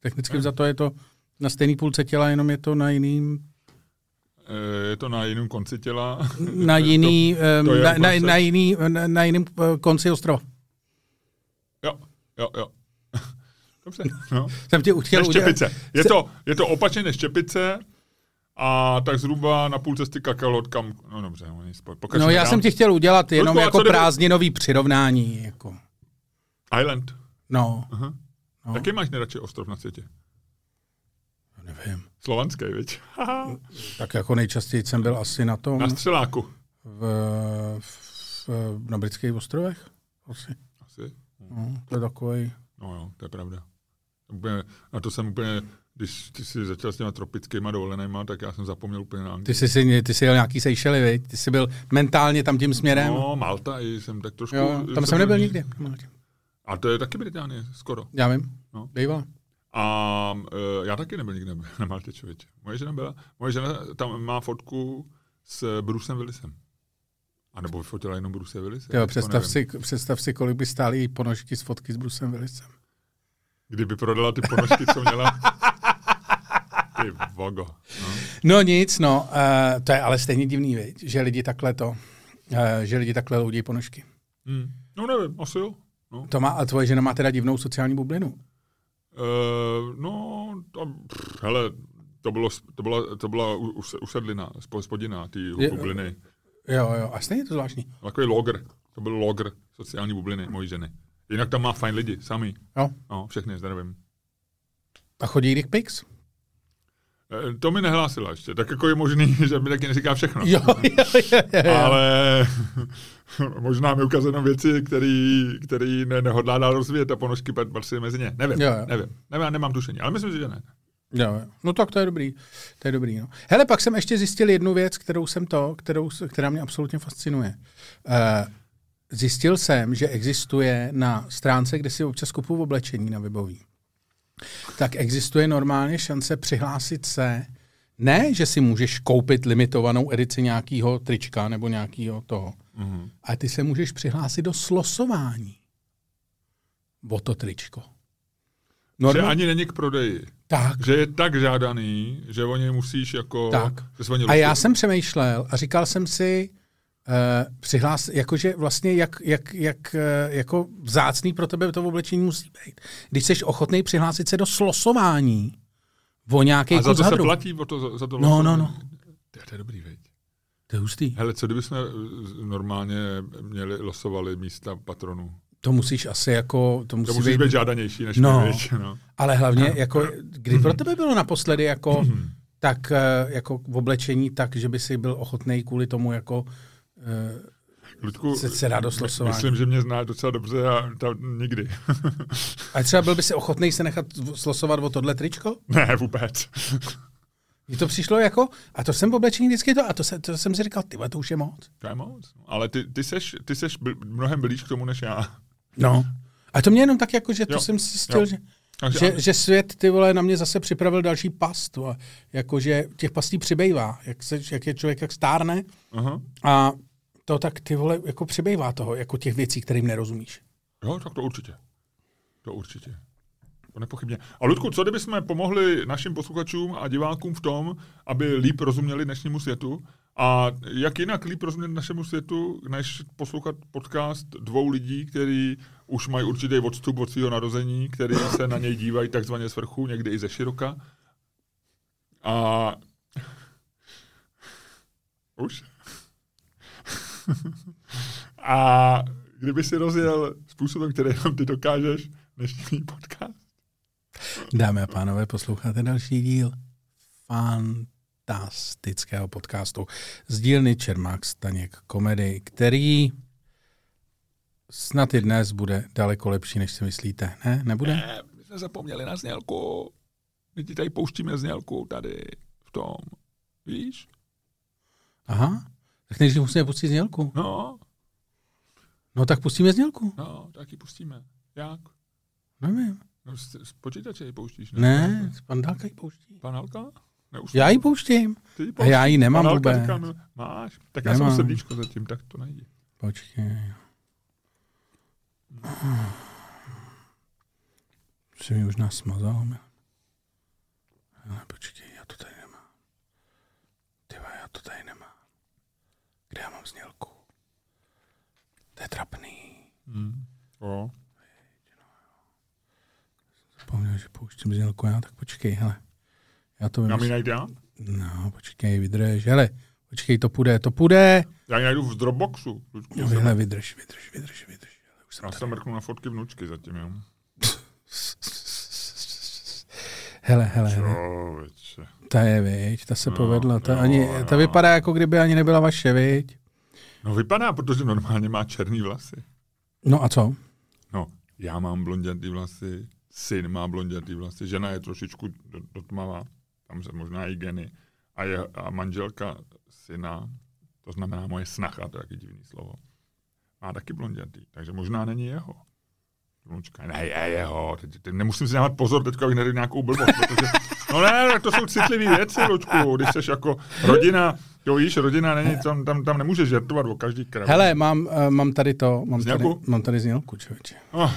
Technicky za to je to na stejný půlce těla, jenom je to na jiným, Eh, Je to na jiném konci těla. na jiný, to je na, jako na, na, jiný, na, na jiném eh, konci ostrova. Jo, jo. Dobře, no. Jsem ti chtěl udělat... Je to, je to opačně než štěpice a tak zhruba na půl cesty kakalot, kam... No dobře, no, nic, No já dál. jsem ti chtěl udělat jenom co jako prázdninový přirovnání. Jako. Island. No, Aha. No. Jaký máš nejradši ostrov na světě? nevím. Slovanský, viď? Tak jako nejčastěji jsem byl asi na tom, na střeláku. v, v, na britských ostrovech. Asi. Asi. No, to je takový. No jo, to je pravda. Úplně, na to jsem úplně, když ty jsi začal s těma tropickýma dovolenýma, tak já jsem zapomněl úplně na Ty jsi, si, ty jsi jel nějaký Seychely, viď? Ty jsi byl mentálně tam tím směrem. No, Malta i jsem tak trošku... jo, tam jsem nebyl nikdy. A to je taky Británie, skoro. Já vím. No. Bývala. A uh, já taky nebyl nikdy na Maltě, člověče. Moje žena byla, moje žena tam má fotku s Brucem Willisem. A nebo vyfotila jenom Bruce Willise. Jo, představ, si, představ si, kolik by stály její ponožky z fotky s Brucem Willisem. Kdyby prodala ty ponožky, co měla. Ty vogo. No. No nic, no, uh, to je ale stejně divný, viď? že lidi takhle to, uh, že lidi takhle loudí ponožky. Hmm. no nevím, asi jo. No. To má, a tvoje žena má teda divnou sociální bublinu. Uh, no, to, pff, hele, to, bylo, to byla, to byla usedlina, spo- spodina, ty Je- bubliny. Jo, jo, a stejně to zvláštní. Takový logr. To byl logr sociální bubliny mojí ženy. Jinak tam má fajn lidi, sami. Jo. No, všechny, zdravím. A chodí dick pics? Eh, To mi nehlásila ještě, tak jako je možný, že mi taky neříká všechno. Jo, jo, jo, jo, jo. Ale možná mi ukazuje věci, který, který ne, nehodlá dál rozvíjet a ponožky pat- patří mezi ně. Nevím, Jo, jo. nevím. nevím. Nemám tušení, ale myslím si, že ne. Jo. No tak to je dobrý. To je dobrý, no. Hele, pak jsem ještě zjistil jednu věc, kterou jsem to, kterou, která mě absolutně fascinuje. Uh, zjistil jsem, že existuje na stránce, kde si občas kupuju oblečení na webový, tak existuje normálně šance přihlásit se, ne, že si můžeš koupit limitovanou edici nějakého trička nebo nějakého toho, Mhm. ale ty se můžeš přihlásit do slosování o to tričko. Že ani není k prodeji. tak, Že je tak žádaný, že o něj musíš jako... Tak. se A já jsem přemýšlel a říkal jsem si, uh, přihlás, jakože vlastně jak, jak, jak uh, jako vzácný pro tebe to oblečení musí být. Když jsi ochotný přihlásit se do slosování o nějaký A za to se hadru. platí o to, za- za to No, losování? no, no. To je, to je dobrý, veď. To je hustý. Hele, co kdybychom normálně měli, losovali místa patronů? To musíš asi jako, to musí, To musí být, být žádanější než No. my, no. ale hlavně, jako, kdy pro tebe bylo naposledy jako, tak eh, jako v oblečení tak, že by si byl ochotný kvůli tomu jako eh, Ludku, se, se slosování. myslím, že mě zná docela dobře a ta, nikdy. A třeba byl by si ochotný se nechat slosovat o tohle tričko? ne, vůbec. Mně to přišlo jako, a to jsem v oblečení vždycky to, a to, se, to jsem si říkal, ty to už je moc. To je moc. Ale ty, ty seš, ty seš bl- mnohem blíž k tomu, než já. No. A to mě jenom tak jako, že to Jo, jsem si jo. že, Takže že, že svět ty vole na mě zase připravil další past. A jako, že těch pastí přibývá. Jak, se, jak je člověk jak stárne Aha. a to tak ty vole jako přibývá toho, jako těch věcí, kterým nerozumíš. Jo, tak to určitě. To určitě. To nepochybně. A Ludku, co kdyby jsme pomohli našim posluchačům a divákům v tom, aby líp rozuměli dnešnímu světu? A jak jinak líp rozumět našemu světu, než poslouchat podcast dvou lidí, kteří už mají určitý odstup od svého narození, který se na něj dívají takzvaně z vrchu, někdy i ze široka. A už? a kdyby si rozjel způsobem, který jenom ty dokážeš, dnešní podcast. Dámy a pánové, posloucháte další díl fantastického podcastu z dílny Čermák Staněk komedy, který snad i dnes bude daleko lepší, než si myslíte. Ne, nebude? Ne, my jsme zapomněli na znělku. My ti tady pouštíme znělku tady v tom. Víš? Aha, tak než musíme pustit znělku. No, No tak pustíme znělku. no, taky pustíme. Jak? Nevím. No, z, z počítače ji pouštíš, Ne, pan Dálka ji pouští. Pan Halka? Neus... Já ji pouštím. Ty ji A já ji nemám Pan Halka vůbec. říká, no, máš? Tak já Nemám. jsem srdíčko zatím, tak to nejde. Počkej. Jsi mi už nás smazal. Ale počkej, já to tady nemám. Ty vole, já to tady nemám. Kde já mám znělku? To je trapný. Hmm. O. Zapomněl, že pouštím znělku já, tak počkej, hele. Já to Já mi najdu já? No, počkej, vydrž. Hele, počkej, to půjde, to půjde. Já ji najdu v Dropboxu. Jo, jsem- hele, vydrž, vydrž, vydrž, vydrž. Hele, už jsem Já tady. se mrknu na fotky vnučky zatím, jo. Hele, hele, hele. Ta je, viď, ta se No, povedla. Ta, jo, ani, jo. ta vypadá, jako kdyby ani nebyla vaše, viď? No vypadá, protože normálně má černý vlasy. No a co? No, já mám blondětý vlasy, syn má blondětý vlasy, žena je trošičku do- dotmavá, tam se možná i geny. A, je, a manželka syna, to znamená moje snacha, to je taky divný slovo, má taky blondětý, takže možná není jeho. Vnučka, ne, je jeho, teď, teď nemusím si dávat pozor, teďka abych neřekl nějakou blbost, protože, no ne, tak to jsou citlivé věci, Lučku, když jsi jako rodina, jo víš, rodina není, tam, tam, tam nemůžeš žertovat o každý krav. Hele, mám, uh, mám tady to, mám tady, Znělku? mám tady znělku, člověče. Oh,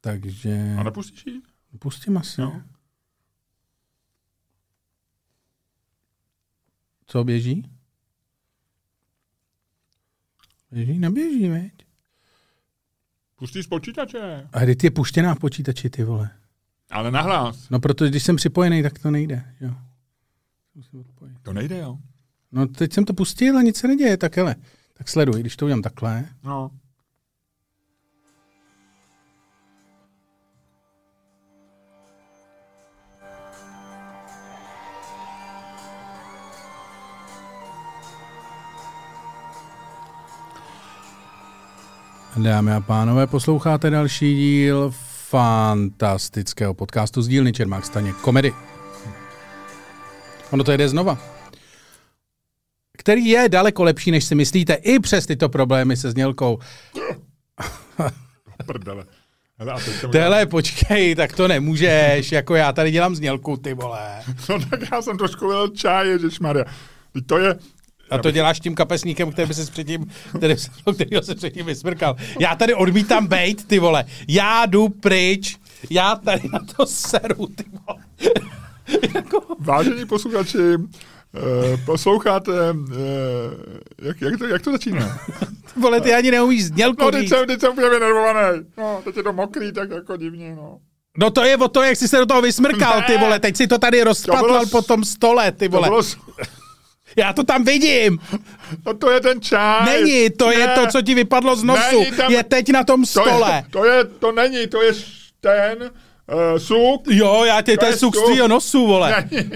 Takže a nepustíš ji? pustím asi. Jo. No. Co běží? Běží, neběží, viď? Pustíš z počítače. A kdy ty je puštěná v počítači, ty vole? Ale nahlas. No protože když jsem připojený, tak to nejde, jo. Musím odpojit. To nejde, jo. No teď jsem to pustil a nic se neděje, tak hele. Tak sleduj, když to udělám takhle. No. Dámy a pánové, posloucháte další díl fantastického podcastu z dílny Čermák Staněk komedy. Ono to jde znova. Který je daleko lepší, než si myslíte, i přes tyto problémy se znělkou. Prdele. Hele, Tele, počkej, tak to nemůžeš, jako já tady dělám znělku, ty vole. No tak já jsem trošku vylil čaj. Teď to je... A to děláš tím kapesníkem, který by se předtím, který, kterýho se předtím vysmrkal. Já tady odmítám bejt, ty vole. Já jdu pryč. Já tady na to seru, ty vole. jako, Vážení posluchači, eh, posloucháte... Eh, jak, jak, to, jak to začíná? ty vole, ty ani neumíš znělku No, teď jsem, teď jsem úplně vynervovaný. No, teď je to mokrý, tak jako divně, no. No to je o to, jak jsi se do toho vysmrkal, ty Ne. vole. Teď si to tady rozpatlal s- po tom stole, ty To vole. bylo... Já to tam vidím. No to je ten čaj. Není, to je Ne. to, co ti vypadlo z nosu. Není tam- Je teď na tom to stole. je, to je, to není, to je ten uh, suk. Jo, já ty, to To je je suk z nosu, vole. Ne,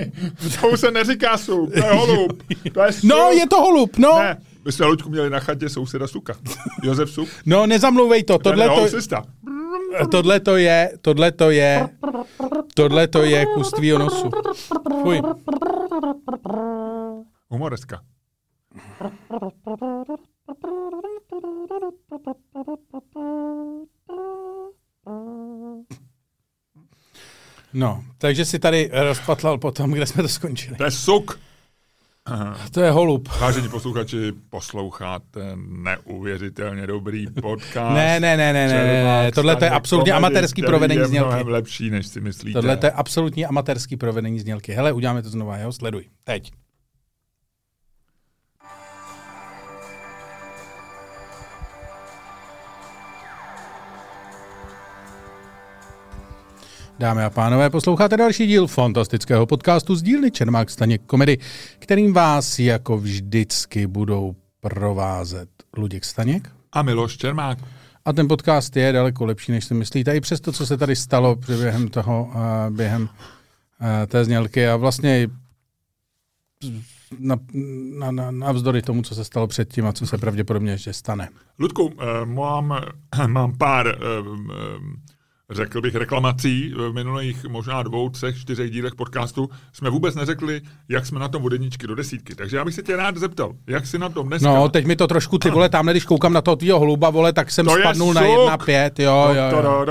to se neříká suk, to je holub. To je suk. No, je to holub, no. Ne, my jsme Luďku měli na chatě souseda Suka. Josef Suk. No, nezamlouvej to, tohle to, tohle to je, tohle to je, tohle to je kus tvýho nosu. Fuj. Humoreska. No, takže si tady rozpatlal potom, kde jsme to skončili. To je suk. To je holub. Vážení posluchači, posloucháte neuvěřitelně dobrý podcast. Ne, ne, ne, ne, ne, tohle to je absolutně amatérský provedení je znělky. mnohem lepší, než si myslíte. Tohle to je absolutní amatérský provedení znělky. Hele, uděláme to znova, jo? Sleduj. Teď. Dámy a pánové, posloucháte další díl fantastického podcastu z dílny Čermák Staněk komedy, kterým vás jako vždycky budou provázet Luděk Staněk A Miloš Čermák. A ten podcast je daleko lepší, než si myslíte. I přes to, co se tady stalo během toho, během té znělky a vlastně na, na, na, navzdory tomu, co se stalo předtím a co se pravděpodobně ještě stane. Ludku, uh, mám, mám pár, uh, řekl bych, reklamací. V minulých možná dvou, třech, čtyřech dílech podcastu jsme vůbec neřekli, jak jsme na tom od jedničky do desítky. Takže já bych se tě rád zeptal, jak jsi na tom dneska? No, teď mi to trošku, ty vole, tamhle, když koukám na toho tvýho hluba, vole, tak jsem to spadnul na jedna pět, jo, jo, jo.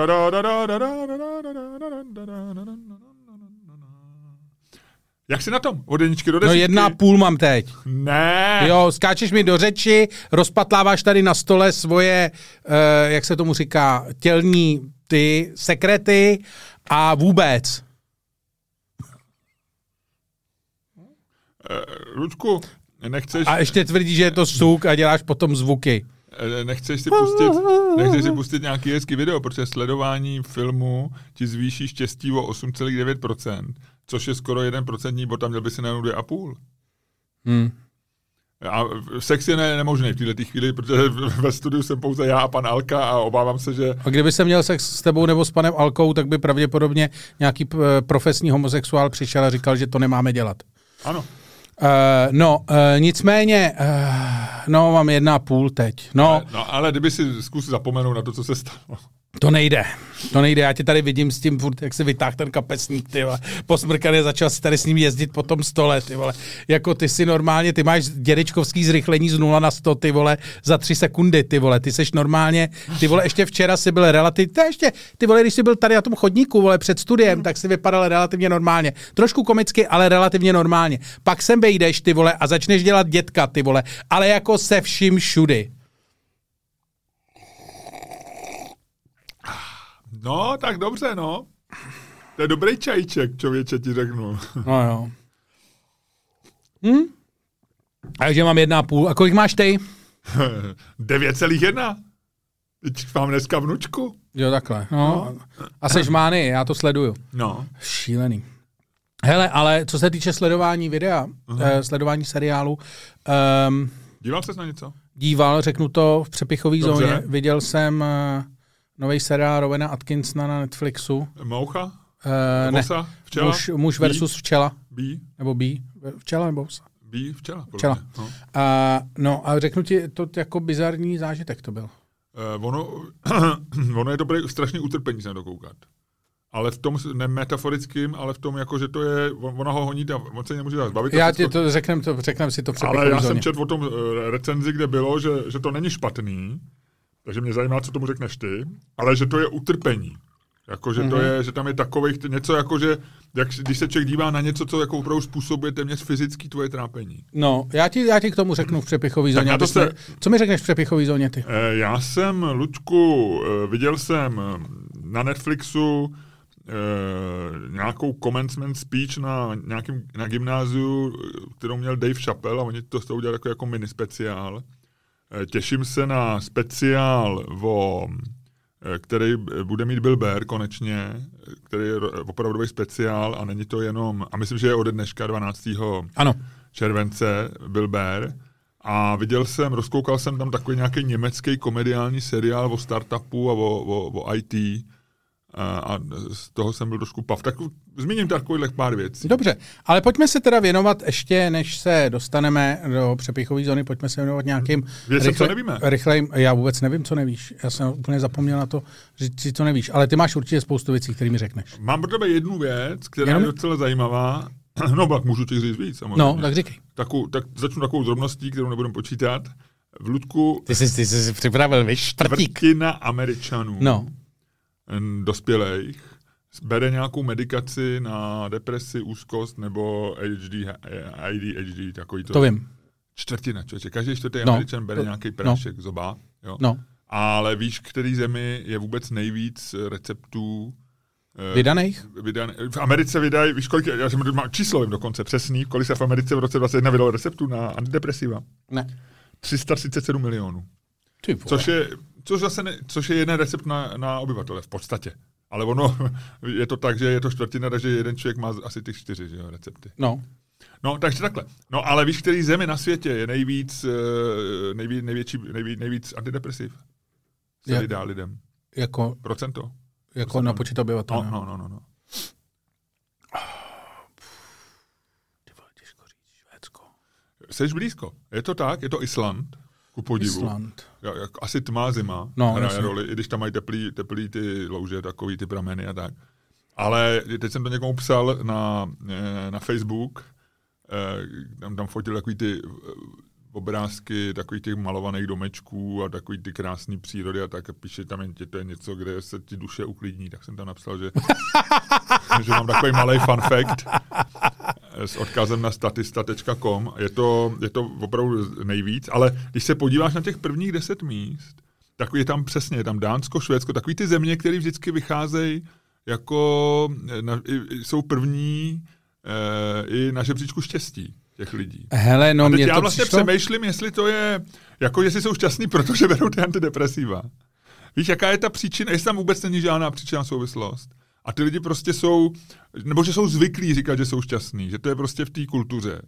Jak jsi na tom? Od jedničky do desítky? No jedna půl mám teď. Ne. Jo, skáčeš mi do řeči, rozpatláváš tady na stole svoje, uh, jak se tomu říká, tělní ty sekrety a vůbec. Uh, Lučku, nechceš... A ještě tvrdí, že je to suk a děláš potom zvuky. Nechceš si pustit, nechceš si pustit nějaký hezký video, protože sledování filmu ti zvýší štěstí o 8,9% což je skoro jeden procentní bod, tam měl by si najednou dvě a půl. Hmm. A sex je ne, nemožný v této chvíli, protože ve studiu jsem pouze já a pan Alka a obávám se, že... A kdyby se měl sex s tebou nebo s panem Alkou, tak by pravděpodobně nějaký profesní homosexuál přišel a říkal, že to nemáme dělat. Ano. Uh, no, uh, nicméně, uh, no, mám jedna půl teď. No, ale, no, ale kdyby si zkusil zapomenout na to, co se stalo. To nejde. To nejde. Já tě tady vidím s tím furt, jak se vytáhl ten kapesník, ty vole. Posmrkaný začal si tady s ním jezdit po tom stole, ty vole. Jako ty si normálně, ty máš dědečkovský zrychlení z 0 na 100, ty vole, za 3 sekundy, ty vole. Ty seš normálně, ty vole, ještě včera si byl relativně, ještě, ty vole, když jsi byl tady na tom chodníku, vole, před studiem, tak si vypadal relativně normálně. Trošku komicky, ale relativně normálně. Pak sem vejdeš, ty vole, a začneš dělat dětka, ty vole, ale jako se vším všudy. No, tak dobře, no. To je dobrý čajíček, člověče, ti řeknu. No jo. Hm? Takže mám jedna a půl. A kolik máš ty? 9,1. Teď mám dneska vnučku. Jo, takhle. No. no. A seš mány, já to sleduju. No. Šílený. Hele, ale co se týče sledování videa, uh-huh. eh, sledování seriálu. Um, díval ses na něco? Díval, řeknu to v přepichové zóně. Viděl jsem... Uh, nový seriál Rovena Atkinsona na Netflixu. Moucha? Uh, ne. Včela? Muž, muž versus Bee? včela. Bee? Nebo bee? Včela nebo osa? Bee, včela. Včela. No. Uh, no a řeknu ti, to jako bizarní zážitek to byl. Uh, ono, ono je dobré strašně utrpení se na to koukat. Ale v tom, ne metaforickým, ale v tom, jako, že to je, ona ho honí a on se nemůže zbavit. Já ti to řeknem, to, řeknem si to Ale já jsem četl o tom uh, recenzi, kde bylo, že, že to není špatný, takže mě zajímá, co tomu řekneš ty, ale že to je utrpení. Jako, že, mm-hmm. to mhm. je, že tam je takových něco, jako že, jak, když se člověk dívá na něco, co jako opravdu způsobuje téměř fyzický tvoje trápení. No, já ti, já ti k tomu řeknu v přepichový zóně. To se, co mi řekneš v přepichový zóně ty? Eh, já jsem, Lučku, eh, viděl jsem na Netflixu eh, nějakou commencement speech na nějakým na gymnáziu, kterou měl Dave Chappelle a oni to s udělali jako, jako mini speciál. Eh, těším se na speciál, o, eh, který bude mít Bill Bear konečně, který je opravdový speciál a není to jenom, a myslím, že je ode dneška 12. Ano. července Bill Bear. A viděl jsem, rozkoukal jsem tam takový nějaký německý komediální seriál o startupu a o, o, o IT a z toho jsem byl trošku pav. Tak zmíním takových pár věcí. Dobře, ale pojďme se teda věnovat ještě, než se dostaneme do přepichové zóny, pojďme se věnovat nějakým Věcem, rychle, co nevíme. rychlejm. Já vůbec nevím, co nevíš. Já jsem úplně zapomněl na to, že si to nevíš. Ale ty máš určitě spoustu věcí, které mi řekneš. Mám pro tebe jednu věc, která Jenom? je docela zajímavá. No, pak můžu ti říct víc, samozřejmě. No, tak říkej. Taku, tak začnu takovou drobností, kterou nebudem počítat. V Ludku... Ty jsi, ty jsi připravil, víš, čtvrtina Američanů no dospělých bere nějakou medikaci na depresi, úzkost nebo ADHD, ADHD takový to. To vím. Čtvrtina, člověče. Každý čtvrtý no. američan bere nějaký prášek, no. zoba. Jo? No. Ale víš, který zemi je vůbec nejvíc receptů eh, Vydaných? Vydaný, v Americe vydají, víš kolik, já jsem mám číslo jim dokonce přesný, kolik se v Americe v roce 2021 vydalo receptů na antidepresiva? Ne. 337 milionů. Ty což je Což, zase ne, což je jeden recept na, na obyvatele v podstatě. Ale ono je to tak, že je to čtvrtina, takže jeden člověk má asi ty čtyři že jo, recepty. No. No, takže takhle. No, ale víš, který zemi na světě je nejvíc, eh, nejví, největší, nejví, nejvíc antidepresiv? Se Je- vydá lidem. Jako, Procento. jako na počet obyvatel. No, no, no, no. no. Ty vole, těžko říct, Švédsko. Jsi blízko. Je to tak, je to Island, ku podivu. Island. Ja, jako, asi tmá zima No, hraje jasně. roli, i když tam mají teplý, teplý ty louže, takový ty prameny a tak. Ale teď jsem to někomu psal na, eh, na Facebook, eh, tam, tam fotil takový ty eh, obrázky takových těch malovaných domečků a takový ty krásné přírody a tak a píše tam jen, že to je něco, kde se ti duše uklidní, tak jsem tam napsal, že, že mám takový malý fun fact s odkazem na statista.com. Je to, je to opravdu nejvíc, ale když se podíváš na těch prvních deset míst, tak je tam přesně, je tam Dánsko, Švédsko, takový ty země, které vždycky vycházejí jako, eh, na, jsou první e, i na žebříčku štěstí těch lidí. Hele, no A teď mě já to vlastně přišlo... přemýšlím, jestli to je, jako jestli jsou šťastní, protože berou ty antidepresiva. Víš, jaká je ta příčina, jestli tam vůbec není žádná příčina souvislost. A ty lidi prostě jsou, nebo že jsou zvyklí říkat, že jsou šťastní, že to je prostě v té kultuře.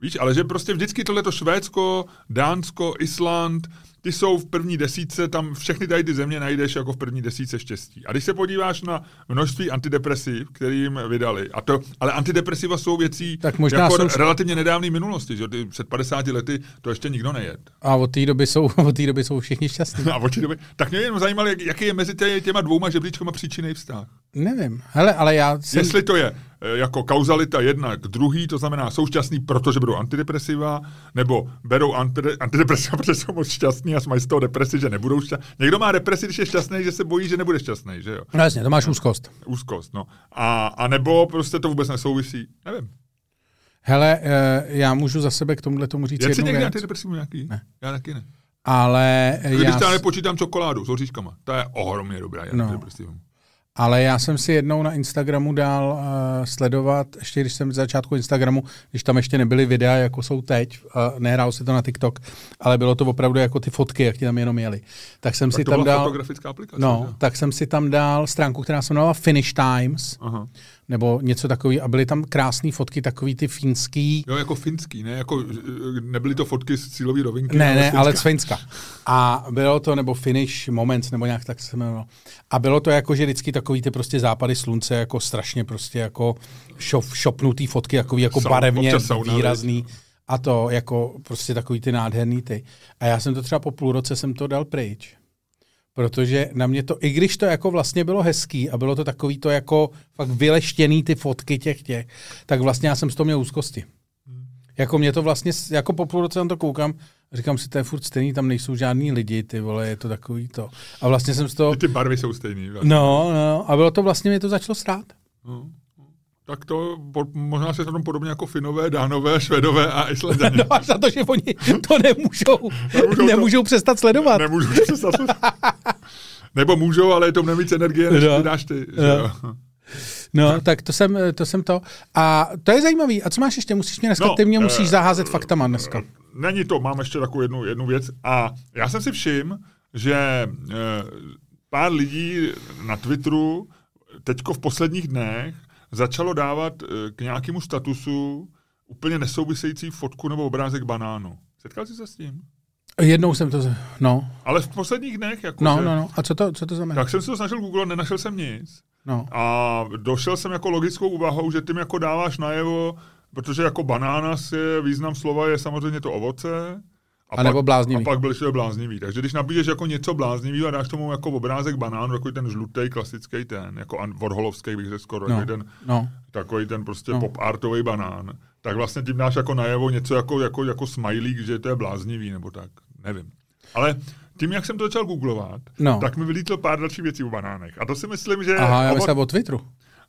Víš, ale že prostě vždycky tohleto Švédsko, Dánsko, Island, ty jsou v první desítce, tam všechny tady ty země najdeš jako v první desítce štěstí. A když se podíváš na množství antidepresiv, který jim vydali, a to, ale antidepresiva jsou věcí Tak možná jako jsou- relativně nedávné minulosti, že ty před 50 lety to ještě nikdo nejet. A od té doby jsou, od té doby jsou všichni šťastní. A oči doby. Tak mě jenom zajímalo, jak, jaký je mezi tě, těma dvouma žebříčkama příčinný vztah. Nevím. Hele, ale já jsem... Jestli to je jako kauzalita jedna k druhý, to znamená, jsou šťastní, protože berou antidepresiva, nebo berou antide- antidepresiva, protože jsou moc šťastní a mají z toho depresi, že nebudou šťastní. Někdo má depresi, když je šťastný, že se bojí, že nebude šťastný, že jo? No jasně, to máš úzkost. Úzkost, no. A, a nebo prostě to vůbec nesouvisí. Nevím. Hele, eh, já můžu za sebe k tomuhle tomu říct jsi jednu někdy antidepresivu nějaký? Ne. Já taky ne. ale Když já, já s- nepočítám čokoládu s oříškama. To je ohromně dobrá No. Ale já jsem si jednou na Instagramu dal uh, sledovat, ještě když jsem z začátku Instagramu, když tam ještě nebyly videa, jako jsou teď, uh, nehrálo se to na TikTok, ale bylo to opravdu jako ty fotky, jak ti tam jenom jeli. Tak jsem Tak si to tam byla dal... fotografická aplikace. No, že? tak jsem si tam dal stránku, která se jmenovala Finish Times, Aha. Nebo něco takový, a byly tam krásné fotky, takový ty finský, Jo, jako finský, ne? Jako, eh, nebyly to fotky z cílové rovinky. Ne, ne, ale z Finska. A bylo to, nebo Finish Moments, nebo nějak tak se jmenovalo. A bylo to jako, že vždycky takový ty prostě západy slunce, jako strašně prostě jako šop, šopnutý fotky, takový jako Sau- barevně výrazný. A to jako prostě takový ty nádherný ty. A já jsem to třeba po půl roce jsem to dal pryč. Protože na mě to, i když to jako vlastně bylo hezký a bylo to takový to jako fakt vyleštěný ty fotky těch těch, tak vlastně já jsem z toho měl úzkosti. Jako mě to vlastně, jako po půl roce na to koukám, říkám si, to je furt stejný, tam nejsou žádný lidi, ty vole, je to takový to. A vlastně jsem z toho, I ty barvy jsou stejný. Vlastně. no, no, a bylo to vlastně, mě to začalo srát. No. Tak to po, možná se na tom podobně jako Finové, Dánové, Švedové a Islandané. No až na to, že oni to nemůžou, Nemůžou to- nemůžou přestat sledovat. Nemůžu přestat. Nebo můžou, ale je to mnohem víc energie, než No. ty dáš ty. že No. jo? No, tak to jsem, to jsem to. A to je zajímavý. A co máš ještě? Musíš mě dneska, No, ty mě musíš eh, zaházet faktama dneska. Není to, mám ještě takovou jednu, jednu věc. A já jsem si všiml, že e, pár lidí na Twitteru teďko v posledních dnech začalo dávat e, k nějakému statusu úplně nesouvisející fotku nebo obrázek banánu. Setkal jsi se s tím? Jednou jsem to, z- no, Ale v posledních dnech, jako no, že, no, no. A co to, co to znamená? tak jsem se to snažil Google, nenašel jsem nic. No. A došel jsem jako logickou úvahou, že tím jako dáváš najevo, protože jako banánas je, význam slova je samozřejmě to ovoce. A nebo bláznivý. A pak byl ještě bláznivý. Takže když nabíješ jako něco bláznivý a dáš tomu jako obrázek banánu, takový ten žlutý klasický ten, jako Warholovský bych řekl skoro, No, takový ten, no. takový ten prostě No. pop artový banán, tak vlastně tím dáš jako najevo něco jako, jako, jako smajlík, že to je bláznivý nebo tak. Nevím. Ale tím, jak jsem to začal googlovat, No. tak mi vylítlo pár dalších věcí o banánech. A to si myslím, že... Aha, já myslím o Twitteru.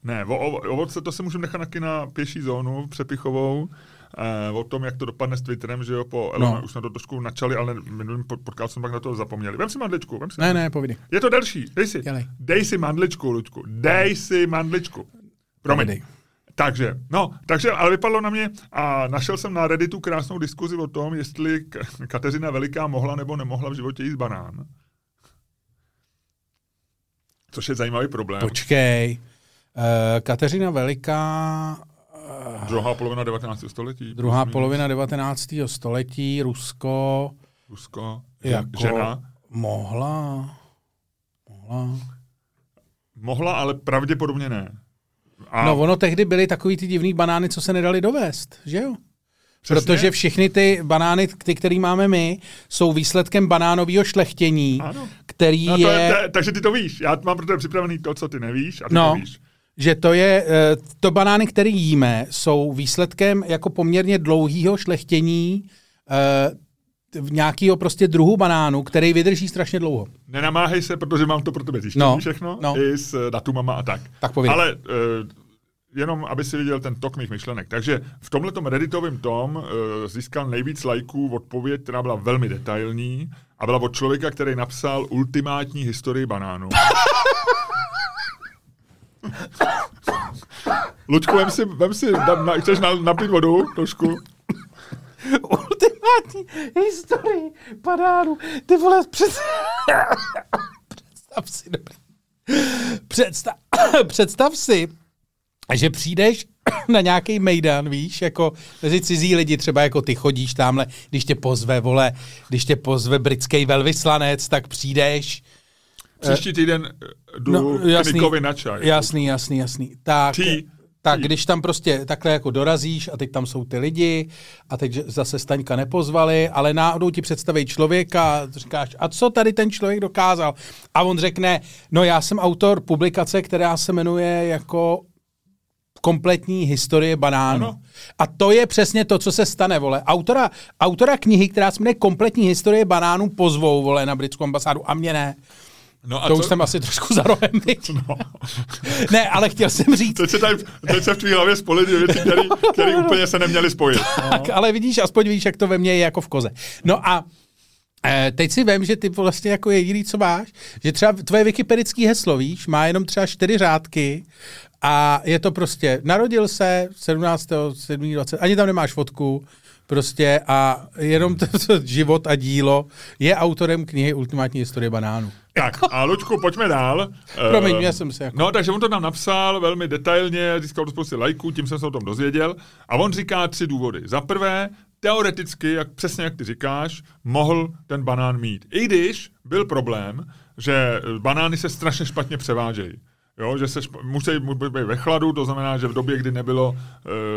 ne, o, o, ovoce to se můžeme nechat taky na pěší zónu přepichovou. Eh, o tom, jak to dopadne s Twitterem, že jo, po No. už jsme to trošku načali, ale minulým pod- podcastu jsme pak na to zapomněli. Vem si mandličku, vem si. Ne, ne, povídej. Je to delší, dej si. Dělej. Dej si mandličku, Luďku, dej si mandličku. Promiň. Takže, no, takže, ale vypadlo na mě a našel jsem na Redditu krásnou diskuzi o tom, jestli Kateřina Veliká mohla nebo nemohla v životě jíst banán. Což je zajímavý problém. Počkej. Uh, Kateřina Veliká Druhá polovina 19. století. Druhá polovina 19. století, Rusko... Rusko, jako žena. Mohla. Mohla. Mohla, ale pravděpodobně ne. A... No ono tehdy byly takový ty divný banány, co se nedali dovést, že jo? Přesně. Protože všechny ty banány, ty, které máme my, jsou výsledkem banánového šlechtění, Ano. který No, to je... je, takže ty to víš. Já mám pro tebe připravený to, co ty nevíš, a ty No. to víš. Že to je, eh, to banány, které jíme, jsou výsledkem jako poměrně dlouhého šlechtění eh, v nějakého prostě druhu banánu, který vydrží strašně dlouho. Nenamáhej se, protože mám to pro tebe zjištění No, všechno, no. i s eh, datumama a tak. Tak povídej. Ale uh, jenom, aby si viděl ten tok mých myšlenek. Takže v tomhletom redditovém tom uh, získal nejvíc lajků odpověď, která byla velmi detailní a byla od člověka, který napsal ultimátní historii banánů. Lučku, vem si, vem si na, na, chceš na, napít vodu trošku? Ultimátní historii banánu. Ty vole, před... představ si, dobrý. Představ, představ si, že přijdeš na nějaký mejdan, víš, jako mezi cizí lidi, třeba jako ty chodíš tamhle, když tě pozve, vole, když tě pozve britský velvyslanec, tak přijdeš. Příští týden eh, jdu no, Nikovi na čaj. Jasný, jasný, jasný. Tak, Ty, tak když tam prostě takhle jako dorazíš a teď tam jsou ty lidi a teď zase Staňka nepozvali, ale náhodou ti představí člověka a říkáš, a co tady ten člověk dokázal? A on řekne, no já jsem autor publikace, která se jmenuje jako kompletní historie banánu. Ano. A to je přesně to, co se stane, vole. Autora, autora knihy, která se jmenuje kompletní historie banánů, pozvou, vole, na britskou ambasádu a mě ne. No A to co? už jsem asi trošku za rohem? No. Ne, ale chtěl jsem říct, Teď se, tady, teď se v tvý hlavě spojily věci, které úplně se neměly spojit. tak, ale vidíš, aspoň víš, jak to ve mně je jako v koze. No a eh, teď si vím, že ty vlastně jako jediný, co máš, že třeba tvoje wikipedický heslo, víš, má jenom třeba čtyři řádky a je to prostě, narodil se 17. 7. 20, ani tam nemáš fotku, prostě a jenom to, to život a dílo je autorem knihy Ultimátní historie banánu. Tak, a Lučku, pojďme dál. Promiň, Eh, měl jsem se jako... No, takže on to tam napsal velmi detailně, získal to spousty lajků, tím jsem se o tom dozvěděl. A on říká tři důvody. Za prvé, teoreticky, jak, přesně jak ty říkáš, mohl ten banán mít. I když byl problém, že banány se strašně špatně převážejí. Jo, že se šp- musí být ve chladu, to znamená, že v době, kdy nebylo, uh,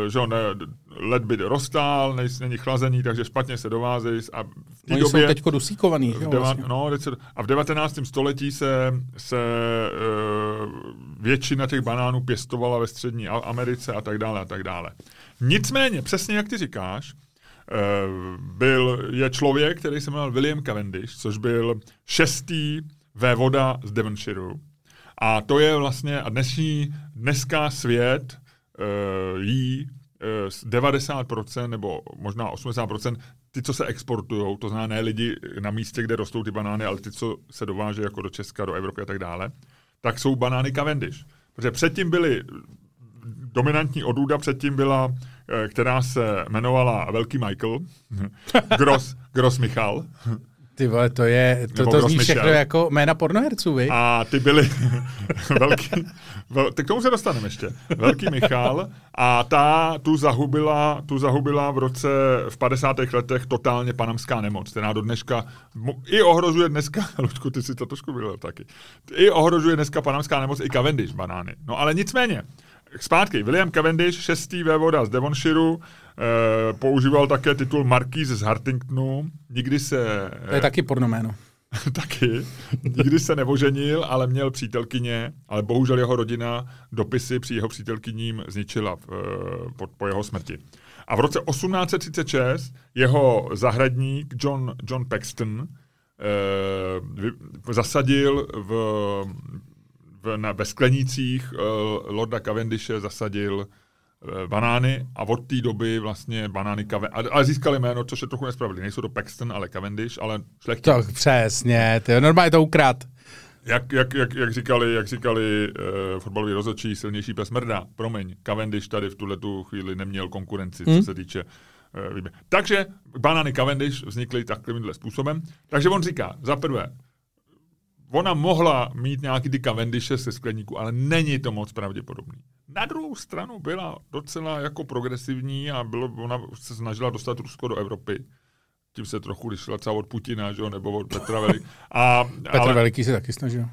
že jo, ne, led by roztál, nej, není chlazení, takže špatně se dovázejí a v té Oni jsou době... teďko dusíkovaný, V jo, deva, vlastně. no, teď a v 19. století se, se uh, většina těch banánů pěstovala ve střední Americe a tak dále a tak dále. Nicméně, přesně jak ty říkáš, eh, byl, je člověk, který se jmenoval William Cavendish, což byl šestý vévoda z Devonshireu. A to je vlastně, a dnešní, dneska svět uh, jí uh, z 90% nebo možná 80% ty, co se exportují, to znamená ne lidi na místě, kde rostou ty banány, ale ty, co se dovážejí jako do Česka, do Evropy a tak dále, tak jsou banány Cavendish. Protože předtím byly dominantní odrůda, předtím byla, eh, která se jmenovala Velký Michael, Gross, Gross Michal, Ty vole, to je, to, to zní všechno jako jména pornoherců, vy? A ty byly velký, vel, tak k tomu se dostaneme ještě. Velký Michal a ta tu zahubila, tu zahubila v roce, v 50. letech totálně panamská nemoc, která do dneška i ohrožuje dneska, Lučku, ty si to trošku byl taky, i ohrožuje dneska panamská nemoc i Cavendish banány. No ale nicméně, zpátky, William Cavendish, šestý vévoda z Devonshireu, eh, používal také titul Marquis z Hartingtonu, nikdy se... To je taky pornoméno. taky. Nikdy se nevoženil, ale měl přítelkyně, ale bohužel jeho rodina dopisy při jeho přítelkyním zničila v, eh, po, po jeho smrti. A v roce 1836 jeho zahradník John, John Paxton eh, vy, zasadil v, v, na, ve sklenících eh, Lorda Cavendishe zasadil eh, banány a od té doby vlastně banány Cavendish, ale získali jméno, což je trochu nespravedlivé. Nejsou to Paxton, ale Cavendish, ale šlechtic. Tak přesně, to je normálně to ukrad. Jak, jak, jak, jak říkali, jak říkali uh, fotbaloví rozhodčí, silnější pes mrdá. Promiň, Cavendish tady v tuhle tu chvíli neměl konkurenci, Hmm. co se týče uh, výběr. Takže banány Cavendish vznikly takovýmhle způsobem. Takže on říká, za prvé, ona mohla mít nějaký ty Cavendishe se skleníku, ale není to moc pravděpodobný. Na druhou stranu byla docela jako progresivní a bylo, ona se snažila dostat Rusko do Evropy. Tím se trochu lišila třeba od Putina, že jo, nebo od Petra Veliký. A, Petr ale, Veliký se taky snažil.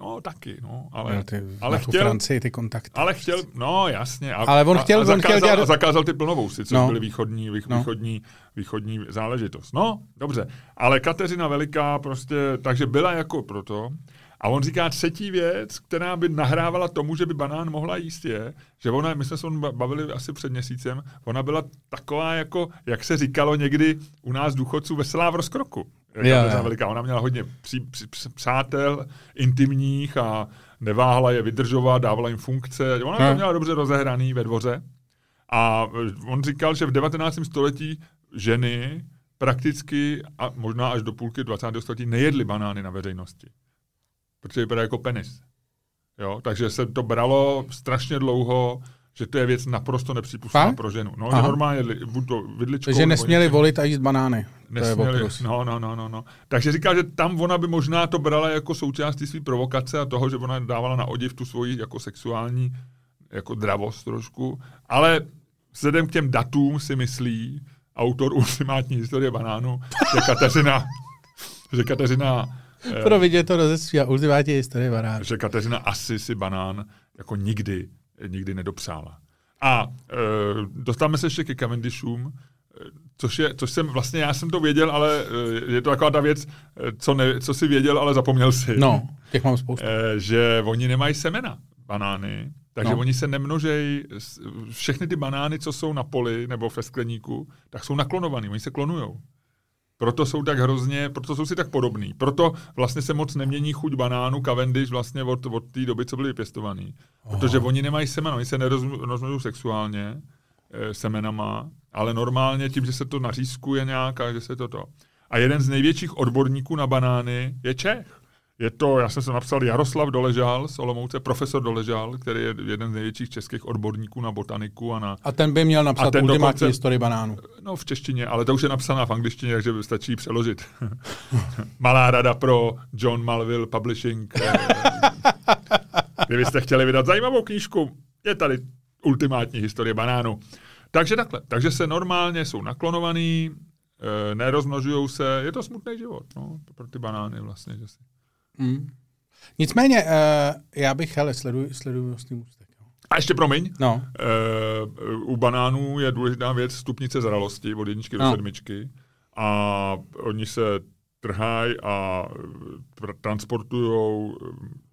No, taky, no, ale, No, ty, ale tu chtěl, Francii ty kontakty. ale chtěl, no jasně. A, Ale on chtěl- a, a on zakázal, chtěl dělat- zakázal ty plnovousy, což No. byly východní, vých, No. východní, východní záležitost. No, dobře. Ale Kateřina Veliká prostě, takže byla jako proto. A on říká třetí věc, která by nahrávala tomu, že by banán mohla jíst je, že ona, my jsme se bavili asi před měsícem, ona byla taková jako, jak se říkalo někdy u nás důchodců, veselá v rozkroku. Jo. Veliká. Ona měla hodně při, při, při, přátel intimních a neváhala je vydržovat, dávala jim funkce. Ona to Hmm. měla dobře rozehraný ve dvoře. A on říkal, že v 19. století ženy prakticky a možná až do půlky 20. století nejedly banány na veřejnosti. Protože vypadá jako penis. Jo? Takže se to bralo strašně dlouho, že to je věc naprosto nepřípustná Fakt? pro ženu. No, Aha. že normálně buď to vidličkou, Takže nesměli volit a jíst banány. To je Nesměli, no, no, no, no, no. Takže říká, že tam ona by možná to brala jako součást té své provokace a toho, že ona dávala na odiv tu svoji jako sexuální jako dravost trošku, ale vzhledem k těm datům si myslí autor ultimátní historie banánu, že Kateřina, že Kateřina Pro vidět to rozestří a ultimátní historie barán. že Kateřina asi si banán jako nikdy, nikdy nedopřála. A e, dostáváme se ještě ke Cavendishům, e, což, je, což jsem vlastně, já jsem to věděl, ale e, je to taková ta věc, e, co, ne, co si věděl, ale zapomněl si. No, těch mám spoustu. E, že oni nemají semena, banány, takže no. oni se nemnožejí, všechny ty banány, co jsou na poli nebo ve skleníku, tak jsou naklonovaný, oni se klonujou. Proto jsou tak hrozně, proto jsou si tak podobný. Proto vlastně se moc nemění chuť banánu Cavendish vlastně od, od té doby, co byly vypěstovaný. Protože oni nemají semena, oni se nerozmnožují sexuálně e, semenama, ale normálně tím, že se to nařízkuje nějak a že se to to. A jeden z největších odborníků na banány je Čech. Je to, já jsem se napsal Jaroslav Doležal z Olomouce, profesor Doležal, který je jeden z největších českých odborníků na botaniku a na A ten by měl napsat ten ultimátní dokonce- historii banánu. No v češtině, ale to už je napsaná v angličtině, takže stačí přeložit. Malá rada pro John Malville Publishing. Kdybyste chtěli vydat zajímavou knížku, je tady ultimátní historie banánu. Takže takhle. Takže se normálně jsou naklonovaný, eh, nerozmnožují se. Je to smutný život no, pro ty banány vlastně. Že si. Mm. Nicméně, uh, já bych, hele, sleduju, sleduju můstek. jo. A ještě promiň, No, Uh, u banánů je důležitá věc stupnice zralosti od jedničky do No. sedmičky a oni se trhají a tr- transportují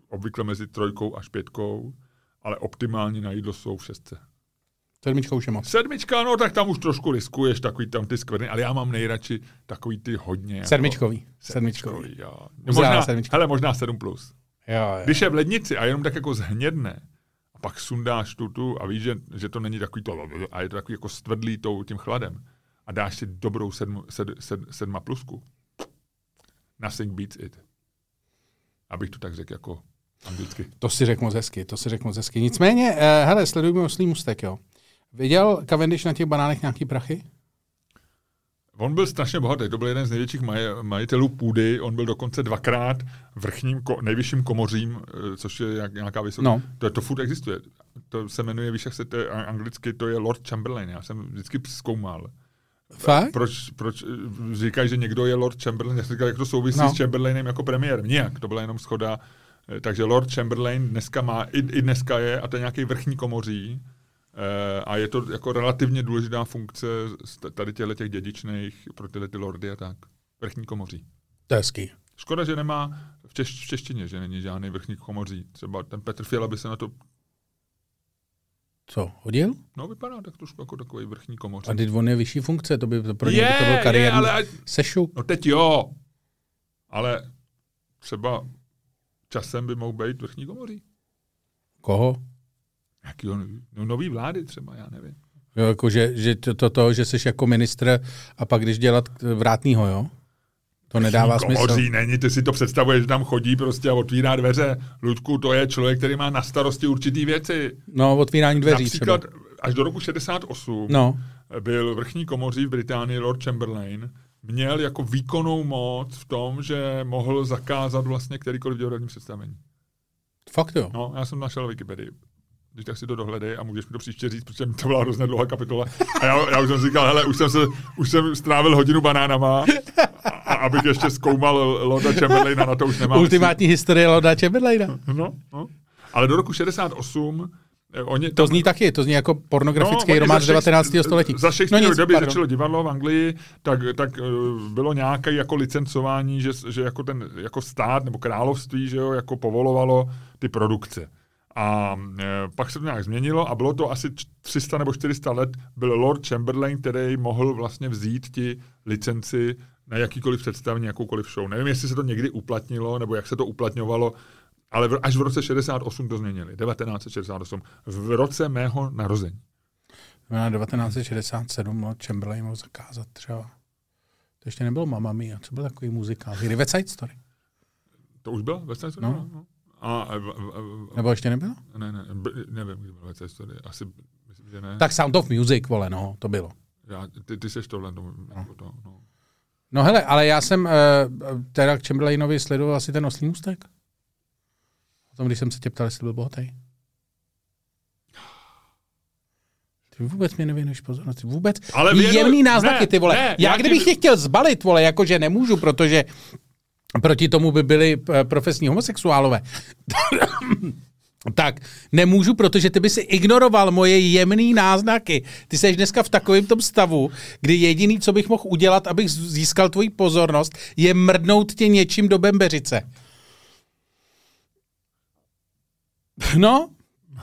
obvykle mezi trojkou až pětkou, ale optimální na jídlo jsou v šestce. Sedmička už je moc. Sedmička, no tak tam už trošku riskuješ takový tam ty skvrny, ale já mám nejradši takový ty hodně. Jako, Sedmičkový. Sedmičkový. sedmičkový jo. Možná, sedmička. hele, možná 7+. Plus. Jo, jo. Když je v lednici a jenom tak jako zhnědne, a pak sundáš tu, tu a víš, že, že to není takový to, a je to takový jako stvrdlý tou, tím chladem a dáš si dobrou sedm, sed, sed, sedma plusku. Nothing beats it. Abych to tak řekl jako anglicky. To si řekl moc hezky, to si řekl moc hezky. Nicméně, uh, hele, sledujeme Oslý můstek, jo. Viděl Cavendish na těch banánech nějaký prachy? On byl strašně bohatý, to byl jeden z největších maj, majitelů půdy, on byl dokonce dvakrát vrchním, ko, nejvyšším komořím, eh, což je jak, nějaká vysoká. No. To, to furt existuje. To se jmenuje, víš, jak se to je anglicky, to je Lord Chamberlain. Já jsem vždycky zkoumal. Fakt? Proč, proč eh, říkají, že někdo je Lord Chamberlain? Já jsem říkal, jak to souvisí No. no. s Chamberlainem jako premiér. Nijak, to byla jenom schoda. Eh, Takže Lord Chamberlain dneska má, i, i dneska je, a to je nějaký vrchní komoří. Eh, a je to jako relativně důležitá funkce tady těchto těch dědičných pro tyhle ty lordy a tak. Vrchní komoří. To je hezký. Škoda, že nemá v, češ, v češtině, že není žádný vrchní komoří. Třeba ten Petr Fiala by se na to, Co, hodil? no vypadá tak trošku jako takový vrchní komoří. A teď on je vyšší funkce, to by to pro něj to byl kariérní ale ať- sešup. No teď jo, ale třeba časem by mohl být vrchní komoří. Koho? Jakýho, no nový vlády třeba, já nevím. Jo, jako, že, že to, to, to, že jsi jako ministr a pak když dělat vrátnýho, jo? To nedává smysl. Komoří není, ty si to představuješ, že tam chodí prostě a otvírá dveře. Ludku, to je člověk, který má na starosti určitý věci. No, otvírání dveří Například třeba. až do roku 68 No, byl vrchní komoří v Británii Lord Chamberlain, měl jako výkonnou moc v tom, že mohl zakázat vlastně kterýkoliv divadelní představení. fakt jo. No, já jsem našel Wikipedii. Když tak si to dohledej a můžeš mi to příště říct, protože to byla hrozně dlouhá kapitola. A já, já už jsem říkal, hele, už jsem, se, už jsem strávil hodinu banánama, a, a abych ještě zkoumal Lorda Chamberlaina, na to už nemám. Ultimátní si... historie Lorda Chamberlaina. No, no. Ale do roku 68 eh, Oni, to zní taky, to zní jako pornografický no, román z 19. století. Za Shakespeare no, doby začalo divadlo v Anglii, tak, tak uh, bylo nějaké jako licencování, že, že jako ten jako stát nebo království, že jo, jako povolovalo ty produkce. A e, pak se to nějak změnilo a bylo to asi 300 nebo 400 let, byl Lord Chamberlain, který mohl vlastně vzít ti licenci na jakýkoliv představení, jakoukoliv show. Nevím, jestli se to někdy uplatnilo, nebo jak se to uplatňovalo, ale v, až v roce 68 to změnili. 1968. V roce mého narození. Na 1967 Lord Chamberlain mohl zakázat třeba. To ještě nebylo Mamma Mia. Co byl takový muzikál? Hry West Side Story. To už bylo? West Side Story? No. no. A, a, a, a, Nebo ještě nebylo? Ne, ne, nevím, kdy byla West Story. Asi, myslím, že ne. Tak Sound of Music, vole, no, to bylo. Já, ty, ty seš tohle, to, no. to, no. No hele, ale já jsem uh, teda k Chamberlainovi sledoval asi ten oslý můstek. O tom, když jsem se tě ptal, jestli byl bohatý. Ty vůbec mě nevěnuješ pozornost. Vůbec. Ale věnu... Jemný náznaky, ty vole. Ne, já, já kdybych tě chtěl zbalit, vole, jakože nemůžu, protože proti tomu by byli eh, profesní homosexuálové. tak nemůžu, protože ty by si ignoroval moje jemné náznaky. Ty jsi dneska v takovém tom stavu, kdy jediný, co bych mohl udělat, abych získal tvoji pozornost, je mrdnout tě něčím do bembeřice. No.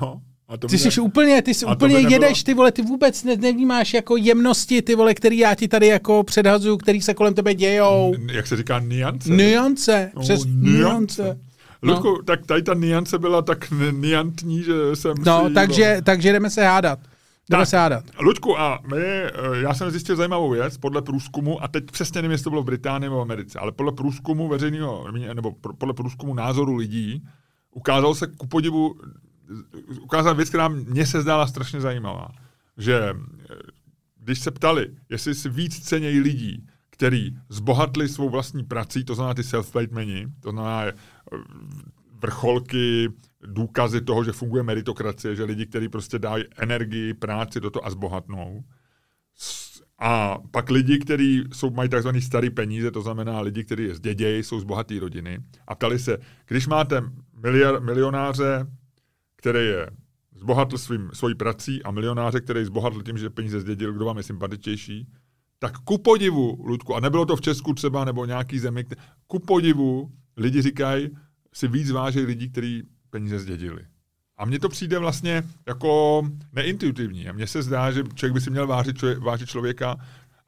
No. A to ty jsi úplně, ty jsi úplně nebylo... jedeš, ty vole, ty vůbec ne, nevnímáš jako jemnosti, ty vole, který já ti tady jako předhazuju, který se kolem tebe dějou. N- jak se říká, niance? Niance, no, přes niance. niance. No. Ludku, tak tady ta niance byla tak niantní, že jsem No, si, takže, no. takže jdeme se hádat. Jdeme tak, se hádat. Luďku, a my, eh, já jsem zjistil zajímavou věc podle průzkumu, a teď přesně nevím, jestli to bylo v Británii nebo v Americe, ale podle průzkumu veřejného, nebo podle průzkumu názoru lidí, ukázalo se ku podivu ukázat věc, která mně se zdála strašně zajímavá. Že eh, když se ptali, jestli si víc cenějí lidí, který zbohatli svou vlastní prací, to znamená ty self-made meni, to znamená eh, vrcholky, důkazy toho, že funguje meritokracie, že lidi, kteří prostě dají energii, práci do toho a zbohatnou. A pak lidi, kteří jsou, mají takzvaný starý peníze, to znamená lidi, kteří je zdědějí, jsou z bohaté rodiny. A ptali se, když máte miliar, milionáře, který je zbohatl svým, svojí prací a milionáře, který zbohatl tím, že peníze zdědil, kdo vám je sympatičtější, tak ku podivu, Ludku, a nebylo to v Česku třeba nebo nějaký zemi, ku podivu lidi říkají, si víc váží lidí, kteří peníze zdědili. A mně to přijde vlastně jako neintuitivní. A mně se zdá, že člověk by si měl vážit, člověk, vážit člověka,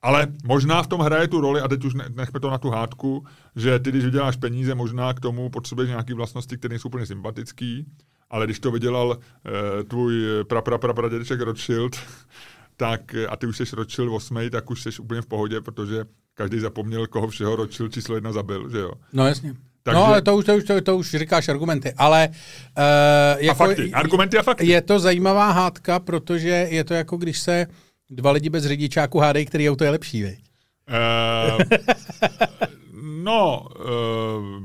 ale možná v tom hraje tu roli, a teď už nechme to na tu hádku, že ty, když vyděláš peníze, možná k tomu potřebuješ nějaké vlastnosti, které jsou úplně sympatické, ale když to vydělal uh, tvůj pra, pra, pra, pra dědeček Rothschild, tak, a ty už jsi Rothschild 8, tak už jsi úplně v pohodě, protože každý zapomněl, koho všeho Rothschild číslo jedna zabil, že jo? No jasně. Takže... No, ale to už, to, už, to, to už říkáš argumenty, ale... Uh, jako, a fakty, argumenty a fakty. Je to zajímavá hádka, protože je to jako když se dva lidi bez řidičáku hádají, který auto je lepší, vej? Uh, no, uh,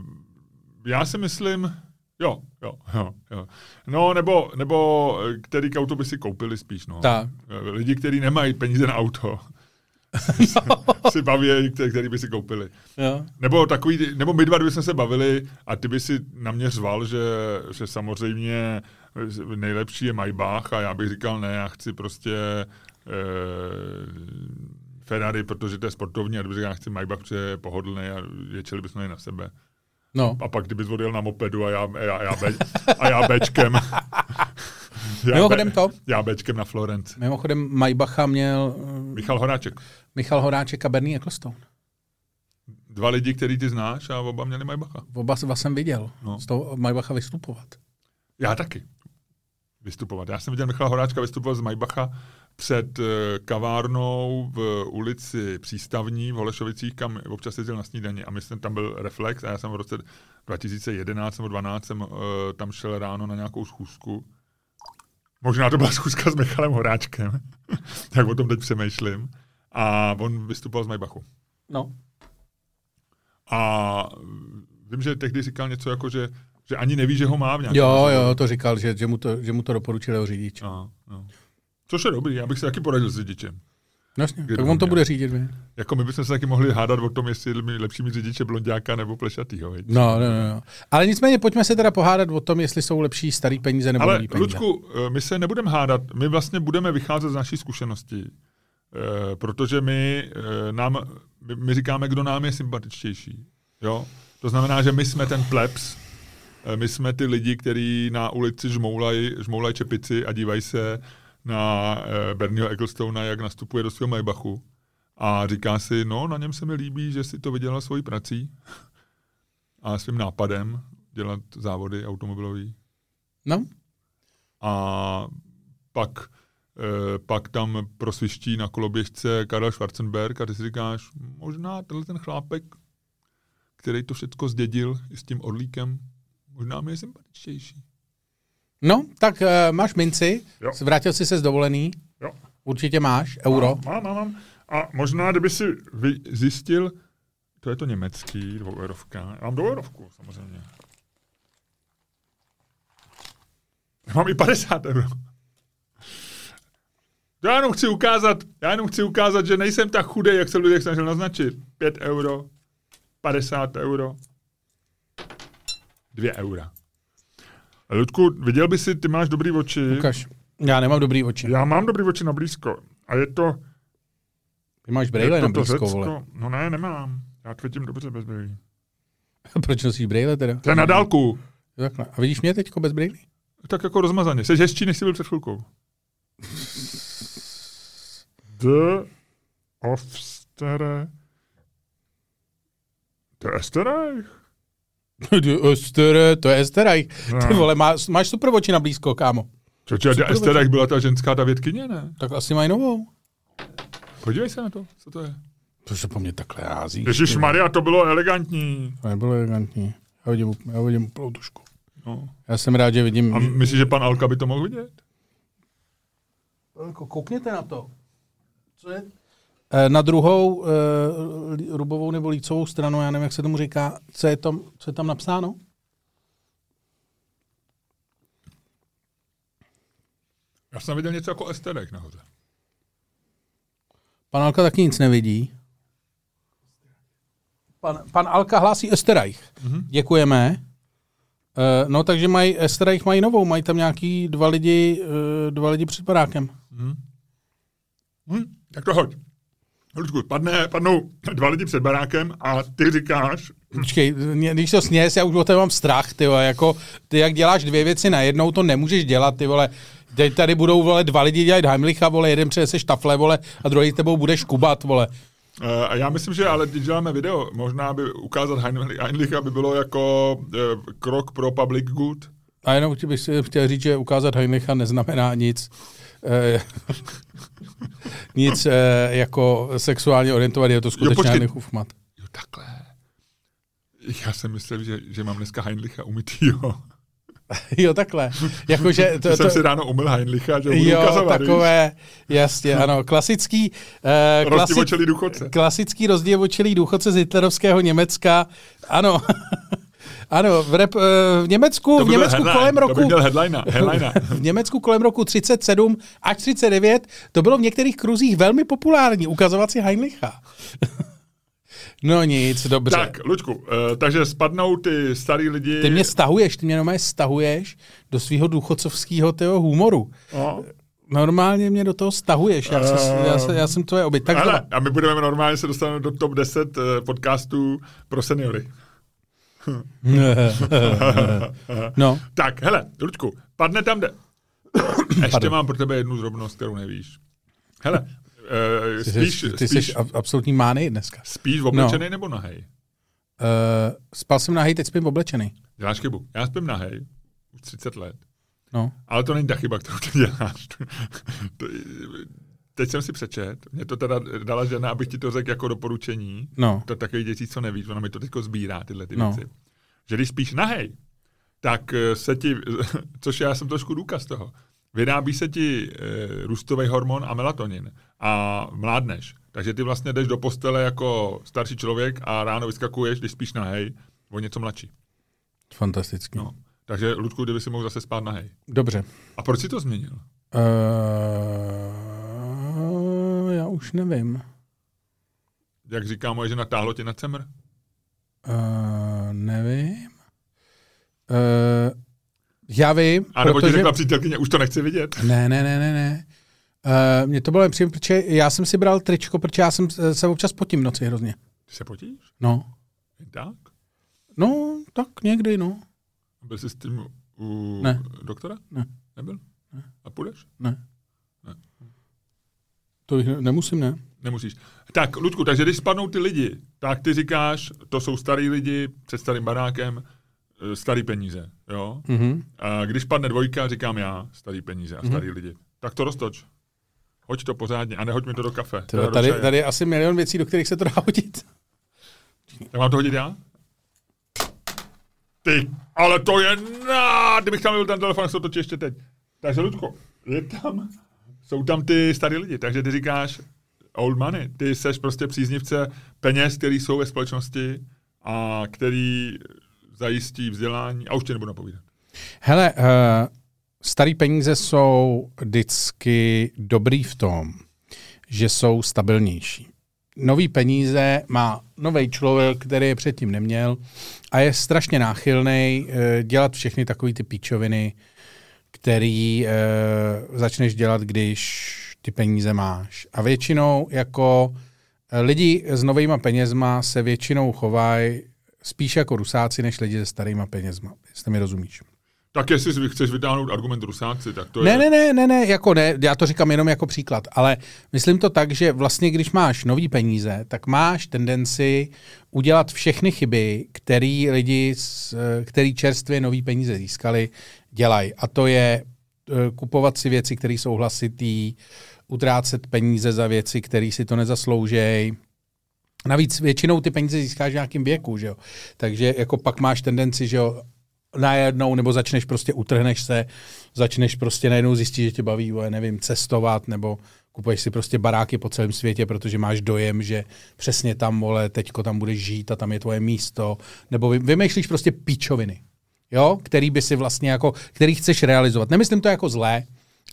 já si myslím, Jo, jo, jo, jo. No, nebo, nebo který auto by si koupili spíš, no. Tak. Lidi, kteří nemají peníze na auto, si baví, který by si koupili. Jo. Nebo takový, nebo my dva, jsme se bavili a ty by si na mě řval, že, že samozřejmě nejlepší je Maybach a já bych říkal ne, já chci prostě eh, Ferrari, protože to je sportovní a kdyby říkal, já chci Maybach, protože je pohodlný a ječeli bychom na sebe. No. A pak kdyby odjel na mopedu a já, já, já, be, a já bečkem. já Mimochodem to. Já bečkem na Florence. Mimochodem Majbacha měl... Michal Horáček. Michal Horáček a Bernie Ecclestone. Dva lidi, který ty znáš a oba měli Majbacha. Oba vás jsem viděl. No. Z toho Majbacha vystupovat. Já taky. Vystupovat. Já jsem viděl Michal Horáčka vystupovat z Majbacha před eh, kavárnou v ulici Přístavní v Holešovicích, kam občas jezdil na snídaní a myslím, tam byl Reflex a já jsem v roce 2011 nebo 2012 jsem uh, tam šel ráno na nějakou schůzku. Možná to byla schůzka s Michalem Horáčkem, tak o tom teď přemýšlím. A on vystupoval z Maybachu. No. A vím, že tehdy říkal něco jako, že Že ani neví, že ho má v nějakém Jo, jo, to říkal, že, že, mu, to, že mu to doporučil jeho řidič. No, no. Což je dobrý, já bych se taky poradil s řidičem. Jasně, Kdy tak on to bude řídit. Vy. Jako my bychom se taky mohli hádat o tom, jestli mi lepší mít řidiče blondiáka nebo plešatýho. Viď? No, no, no, no. Ale nicméně pojďme se teda pohádat o tom, jestli jsou lepší starý peníze nebo Ale nový peníze. Lučku, eh, my se nebudeme hádat, my vlastně budeme vycházet z naší zkušenosti. Eh, protože my, eh, nám, my, říkáme, kdo nám je sympatičtější. Jo? To znamená, že my jsme ten plebs, my jsme ty lidi, kteří na ulici žmoulají žmoulaj čepici a dívají se na eh, Bernieho Ecclestona, jak nastupuje do svého Maybachu. A říká si, no, na něm se mi líbí, že si to vydělal svojí prací a svým nápadem dělat závody automobilový. No, A pak, eh, pak tam prosviští na koloběžce Karel Schwarzenberg a ty si říkáš, možná tenhle ten chlápek, který to všechno zdědil i s tím orlíkem, možná mi je sympatičtější. No tak uh, máš minci, Jo. vrátil jsi se z dovolený, Jo. určitě máš, euro. Mám, mám, mám. A možná, kdyby si zjistil, to je to německý, dvoueurovka. Já mám dvoueurovku, samozřejmě. Já mám i 50 euro. Já jenom chci ukázat, já jenom chci ukázat, že nejsem tak chudý, jak se lidé snažil naznačit. 5 euro, 50 euro, 2 eura. Ludku, viděl by si, ty máš dobrý oči. Ukaž. Já nemám dobrý oči. Já mám dobrý oči na blízko. A je to, Ty máš brejle na blízko, Řecko. vole. No ne, nemám. Já to vidím dobře bez brýlí. Proč nosíš brejle teda? To je na dálku. Takhle. A vidíš mě teďko bez brejlí? Tak jako rozmazaně. Jsi hezčí, než jsi byl před chvilkou. The Ofstere. To je Esterreich? Estere, to je Esteraj. Ty No. vole, má, máš super oči na blízko, kámo. Čoče, Super Esterreich byla ta ženská ta vědkyně, ne? Tak asi mají novou. Podívej se na to, co to je. To se po mně takhle rází. Ježíš Maria, to bylo elegantní. To nebylo elegantní. Já vidím, já vidím úplnou tušku. No. Já jsem rád, že vidím... A myslíš, že pan Alka by to mohl vidět? Koukněte na to. Co je? Eh, Na druhou uh, rubovou nebo lícovou stranu, já nevím, jak se tomu říká, co je tam, co je tam napsáno? Já jsem viděl něco jako Esterreich nahoře. Pan Alka taky nic nevidí. Pan, pan Alka hlásí Esterreich. Mm-hmm. Děkujeme. Uh, no, takže mají, Esterreich mají novou, mají tam nějaký dva lidi, uh, dva lidi před barákem. Hm, tak to hoď. Ludku, padne, padnou dva lidi před barákem a ty říkáš, Počkej, když to sněs, já už o tebe mám strach, ty vole, jako, ty jak děláš dvě věci najednou, to nemůžeš dělat, ty vole. Teď tady budou, vole, dva lidi dělat Heimlicha, vole, jeden přinese štafle, vole, a druhý tebou budeš kubat, vole. Uh, a já myslím, že ale když děláme video, možná by ukázat Heinlicha by bylo jako uh, krok pro public good. A jenom bych si chtěl říct, že ukázat Heimlicha neznamená nic, eh, nic eh, jako sexuálně orientovaný, je to skutečně počkej. Heinrich Hofmat. Jo, takhle. Já jsem myslel, že, že mám dneska Heinlicha umytýho. jo, takhle. Jakože To, to, to, jsem to, si ráno umyl Heinlicha, že budu jo, ukazovat, víš? takové, jasně, ano, klasický, eh, klasick, Rozdivočelý důchodce. klasický rozdivočilý důchodce z hitlerovského Německa. Ano, ano, v, rep, eh, v Německu, To v by Německu headline, kolem To roku, by měl headline, headline. v Německu kolem roku 37 až 39 to bylo v některých kruzích velmi populární, ukazovat si Heinlicha. no nic, dobře. tak, Luďku, uh, takže spadnou ty starý lidi. Ty mě stahuješ, ty mě normálně stahuješ do svého důchodcovského tyho humoru. No. Normálně mě do toho stahuješ, já, se, já, se, já jsem tvoje oběť. Tak Hele, znova. a my budeme normálně se dostaneme do top 10 uh, podcastů pro seniory. no, Tak, hele, Luďku, padne tam, de... Ještě Pardon. mám pro tebe jednu drobnost, kterou nevíš. Hele, uh, ty, spíš, jsi, ty spíš, jsi ab- absolutní mány dneska. spíš oblečený no. nebo nahej? Uh, spal jsem nahej, teď spím oblečený. Děláš chybu. Já spím nahej, už 30 let. No. Ale to není ta chyba, kterou ty děláš. to, teď jsem si přečet, mě to teda dala žena, abych ti to řekl jako doporučení. No. To je takový dětí, co nevíš, ona mi to teď sbírá, tyhle ty No. věci. Že když spíš nahej, tak eh, se ti, což já jsem trošku důkaz toho, vyrábí se ti e, růstový hormon a melatonin a mládneš. Takže ty vlastně jdeš do postele jako starší člověk a ráno vyskakuješ, když spíš nahej, o něco mladší. Fantastický. No. Takže, Ludku, kdyby si mohl zase spát nahej. Dobře. A proč si to změnil? Uh, už nevím. Jak říká moje žena, táhlo tě na cemr? Uh, nevím. Uh, já vím, A nebo protože... ti řekla přítelkyně, už to nechci vidět. Ne, ne, ne, ne, ne. Uh, mně to bylo nepříjemné, protože já jsem si bral tričko, protože já jsem se občas potím v noci hrozně. Ty se potíš? No. Tak? No, tak někdy, no. Byl jsi s tím u Ne. doktora? Ne. Nebyl? Ne. A půjdeš? Ne. To bych ne- nemusím, ne? Nemusíš. Tak, Ludku, takže když spadnou ty lidi, tak ty říkáš, to jsou starý lidi před starým barákem, eh, starý peníze, jo? Mhm. A když padne dvojka, říkám já, starý peníze a starý lidi. Tak to roztoč. Hoď to pořádně a nehoď mi to do kafe. Teda Teda do tady, tady je asi milion věcí, do kterých se to dá hodit. Tak mám to hodit já? Ty, ale to je na... Kdybych tam byl ten telefon, se to ještě teď. Takže, Ludko, je tam, jsou tam ty starý lidi, takže ty říkáš old money. Ty seš prostě příznivce peněz, který jsou ve společnosti a který zajistí vzdělání. A už tě nebudu napovídat. Hele, uh, starý peníze jsou vždycky dobrý v tom, že jsou stabilnější. Nový peníze má nový člověk, který je předtím neměl a je strašně náchylný uh, dělat všechny takové ty píčoviny, který uh, začneš dělat, když ty peníze máš. A většinou jako eh, lidi s novýma penězma se většinou chovají spíš jako rusáci, než lidi se starýma penězma, jestli mi rozumíš. Tak jestli si chceš vytáhnout argument rusáci, tak to Ne, je... ne, ne, ne, ne, jako ne, já to říkám jenom jako příklad, ale myslím to tak, že vlastně když máš nový peníze, tak máš tendenci udělat všechny chyby, který lidi, s- který čerstvě nový peníze získali, dělají. A to je eh, kupovat si věci, které jsou hlasitý, utrácet peníze za věci, které si to nezasloužejí. Navíc většinou ty peníze získáš v nějakém věku, že jo? Takže jako pak máš tendenci, že jo, najednou, nebo začneš prostě, utrhneš se, začneš prostě najednou zjistit, že tě baví, vole, nevím, cestovat, nebo kupuješ si prostě baráky po celém světě, protože máš dojem, že přesně tam, vole, teďko tam budeš žít a tam je tvoje místo, nebo vy- vymýšlíš prostě píčoviny, jo, který by si vlastně jako, který chceš realizovat. Nemyslím to jako zlé,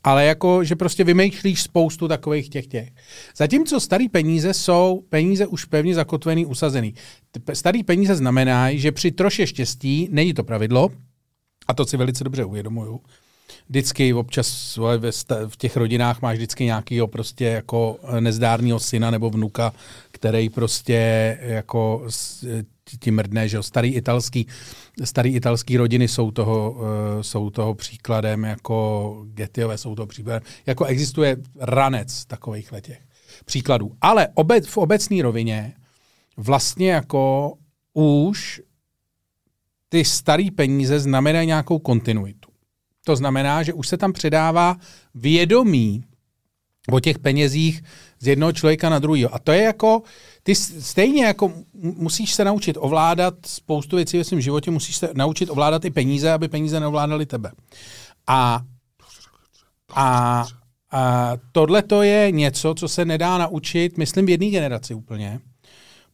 ale jako, že prostě vymýšlíš spoustu takových těch těch. Zatímco starý peníze jsou peníze už pevně zakotvený, usazený. Starý peníze znamenají, že při troše štěstí, není to pravidlo, a to si velice dobře uvědomuju, vždycky občas v těch rodinách máš vždycky nějakýho prostě jako eh, nezdárného syna nebo vnuka, který prostě jako ti- ti mrdne, že jo, starý italský, starý italský rodiny jsou toho, uh, jsou toho příkladem, jako Getiové jsou toho příkladem, jako existuje ranec takových letech příkladů. Ale obec, v obecné rovině vlastně jako už ty staré peníze znamenají nějakou kontinuitu. To znamená, že už se tam předává vědomí o těch penězích z jednoho člověka na druhého. A to je jako, ty stejně jako musíš se naučit ovládat spoustu věcí ve svém životě, musíš se naučit ovládat i peníze, aby peníze neovládaly tebe. A, a, a tohle to je něco, co se nedá naučit, myslím, v jedné generaci úplně.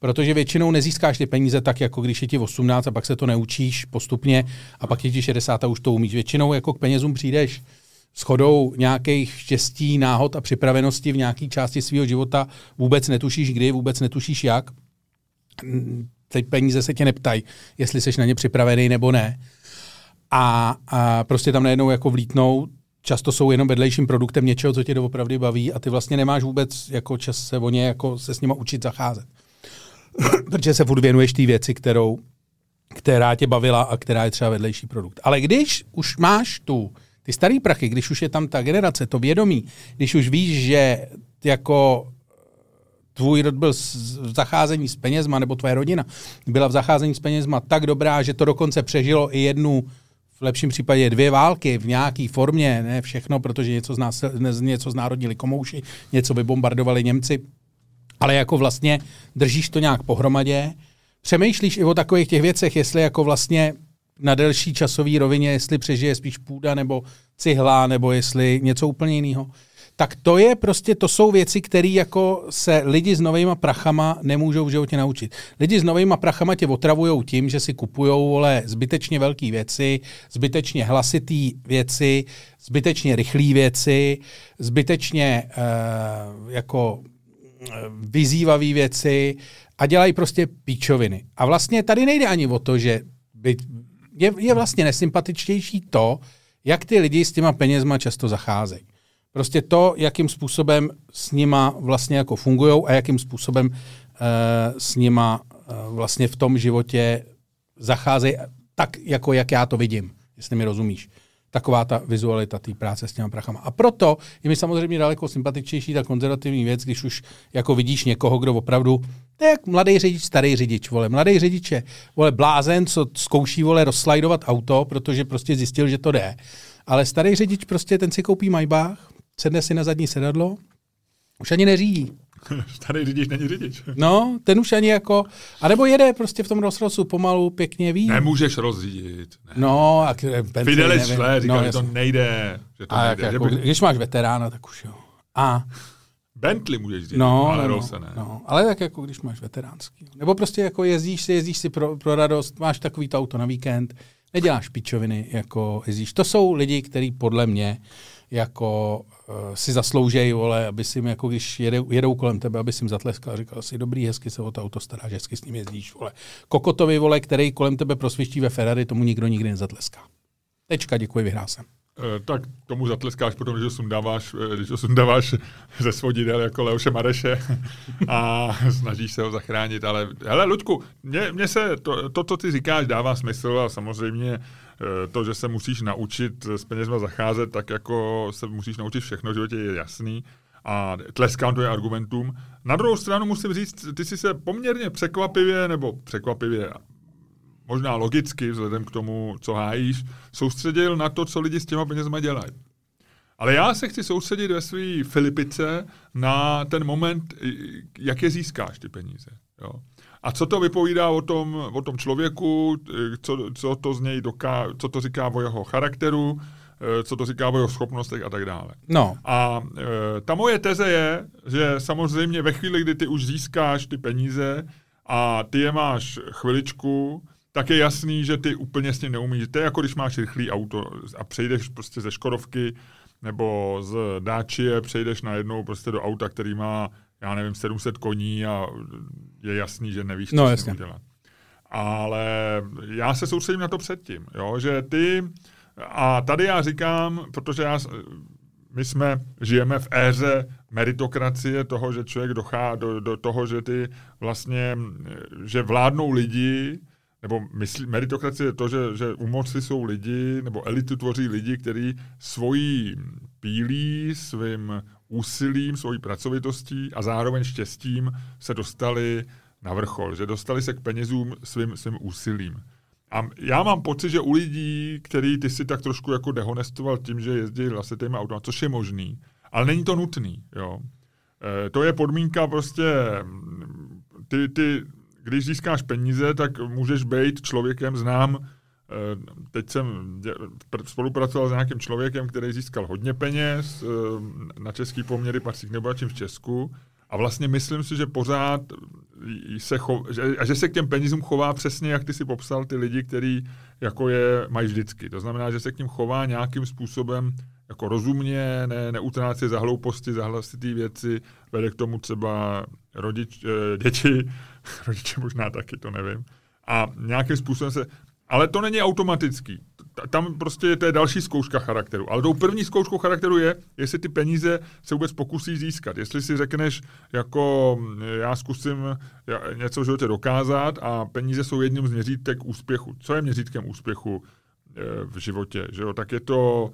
Protože většinou nezískáš ty peníze tak, jako když je ti 18 a pak se to neučíš postupně a pak je ti 60 a už to umíš. Většinou jako k penězům přijdeš s chodou nějakých štěstí, náhod a připravenosti v nějaké části svého života. Vůbec netušíš kdy, vůbec netušíš jak. Teď peníze se tě neptají, jestli jsi na ně připravený nebo ne. A, a prostě tam najednou jako vlítnou, často jsou jenom vedlejším produktem něčeho, co tě doopravdy baví a ty vlastně nemáš vůbec jako čas se o ně jako se s nima učit zacházet. Protože se furt věnuješ té věci, kterou, která tě bavila a která je třeba vedlejší produkt. Ale když už máš tu, ty starý prachy, když už je tam ta generace, to vědomí, když už víš, že jako tvůj rod byl v zacházení s penězma, nebo tvoje rodina byla v zacházení s penězma tak dobrá, že to dokonce přežilo i jednu, v lepším případě dvě války v nějaké formě, ne všechno, protože něco, z nás, něco znárodnili komouši, něco vybombardovali Němci, ale jako vlastně držíš to nějak pohromadě, přemýšlíš i o takových těch věcech, jestli jako vlastně na delší časové rovině, jestli přežije spíš půda nebo cihla, nebo jestli něco úplně jiného, tak to je prostě, to jsou věci, které jako se lidi s novýma prachama nemůžou v životě naučit. Lidi s novýma prachama tě otravují tím, že si kupují vole zbytečně velké věci, zbytečně hlasitý věci, zbytečně rychlé věci, zbytečně uh, jako vyzývavé věci a dělají prostě píčoviny. A vlastně tady nejde ani o to, že by, je, je vlastně nesympatičtější to, jak ty lidi s těma penězma často zacházejí. Prostě to, jakým způsobem s nima vlastně jako fungují a jakým způsobem uh, s nima uh, vlastně v tom životě zacházejí tak, jako jak já to vidím, jestli mi rozumíš taková ta vizualita té práce s těma prachama. A proto je mi samozřejmě daleko sympatičnější ta konzervativní věc, když už jako vidíš někoho, kdo opravdu, to je jak mladý řidič, starý řidič, vole. Mladý řidič je, vole, blázen, co zkouší, vole, rozslajdovat auto, protože prostě zjistil, že to jde. Ale starý řidič prostě, ten si koupí Maybach, sedne si na zadní sedadlo, už ani neřídí. Starý řidič není řidič. No, ten už ani jako, a nebo jede prostě v tom rozrosu pomalu, pěkně ví. Nemůžeš rozřídit. Ne. No, a Fidelis šle, říkal, no, že to nejde. Že to a nejde. Jak, jako, by... když máš veterána, tak už jo. A Bentley můžeš říct, no, ale no, Rose ne. No, ale tak jako když máš veteránský. Nebo prostě jako jezdíš si, jezdíš si pro, pro radost, máš takový to auto na víkend, neděláš pičoviny, jako jezdíš. To jsou lidi, kteří podle mě jako si zasloužejí, vole, aby si jim, jako když jedou, jedou kolem tebe, aby si jim zatleskal říkal si, dobrý, hezky se o to auto staráš, hezky s ním jezdíš, vole. Kokotovi, vole, který kolem tebe prosviští ve Ferrari, tomu nikdo nikdy nezatleská. Tečka, děkuji, vyhrál jsem. E, tak tomu zatleskáš potom, když ho sundáváš, když ho sundáváš ze svodidel jako Leoše Mareše a snažíš se ho zachránit, ale hele, Luďku, mně, mně se to, to, co ty říkáš, dává smysl a samozřejmě to, že se musíš naučit s penězma zacházet, tak jako se musíš naučit všechno, že je jasný a tleskám to je argumentům. Na druhou stranu musím říct, ty jsi se poměrně překvapivě, nebo překvapivě možná logicky, vzhledem k tomu, co hájíš, soustředil na to, co lidi s těma penězma dělají. Ale já se chci soustředit ve své Filipice na ten moment, jak je získáš ty peníze. Jo. A co to vypovídá o tom, o tom člověku, co, co to z něj doká, co to říká o jeho charakteru, co to říká o jeho schopnostech a tak dále. No. A e, ta moje teze je, že samozřejmě ve chvíli, kdy ty už získáš ty peníze a ty je máš chviličku, tak je jasný, že ty úplně s tím neumíš. To je jako když máš rychlý auto a přejdeš prostě ze Škodovky nebo z Dáčie, přejdeš najednou prostě do auta, který má, já nevím, 700 koní a je jasný, že nevíš, co no, s jasně. tím udělat. Ale já se soustředím na to předtím, jo, že ty, a tady já říkám, protože já, my jsme, žijeme v éře meritokracie toho, že člověk dochá do, do toho, že ty vlastně, že vládnou lidi, nebo myslí, meritokracie je to, že, že u moci jsou lidi, nebo elitu tvoří lidi, kteří svojí pílí, svým úsilím, svojí pracovitostí a zároveň štěstím se dostali na vrchol, že dostali se k penězům svým, svým úsilím. A já mám pocit, že u lidí, který ty si tak trošku jako dehonestoval tím, že jezdí hlasitými auty, což je možný, ale není to nutný. Jo. E, to je podmínka prostě, ty, ty, když získáš peníze, tak můžeš být člověkem, znám, teď jsem spolupracoval s nějakým člověkem, který získal hodně peněz, na český poměry patří k nejbohatším v Česku, a vlastně myslím si, že pořád se cho, že, a že se k těm penězům chová přesně, jak ty si popsal, ty lidi, který jako je mají vždycky. To znamená, že se k ním chová nějakým způsobem jako rozumně, ne, neutrácí za hlouposti, za hlasitý věci, vede k tomu třeba rodič, eh, děti, rodiče možná taky, to nevím. A nějakým způsobem se, ale to není automatický. Tam prostě to je další zkouška charakteru. Ale tou první zkouškou charakteru je, jestli ty peníze se vůbec pokusí získat. Jestli si řekneš, jako já zkusím něco v životě dokázat a peníze jsou jedním z měřítek úspěchu. Co je měřítkem úspěchu eh, v životě? Že jo? Tak je to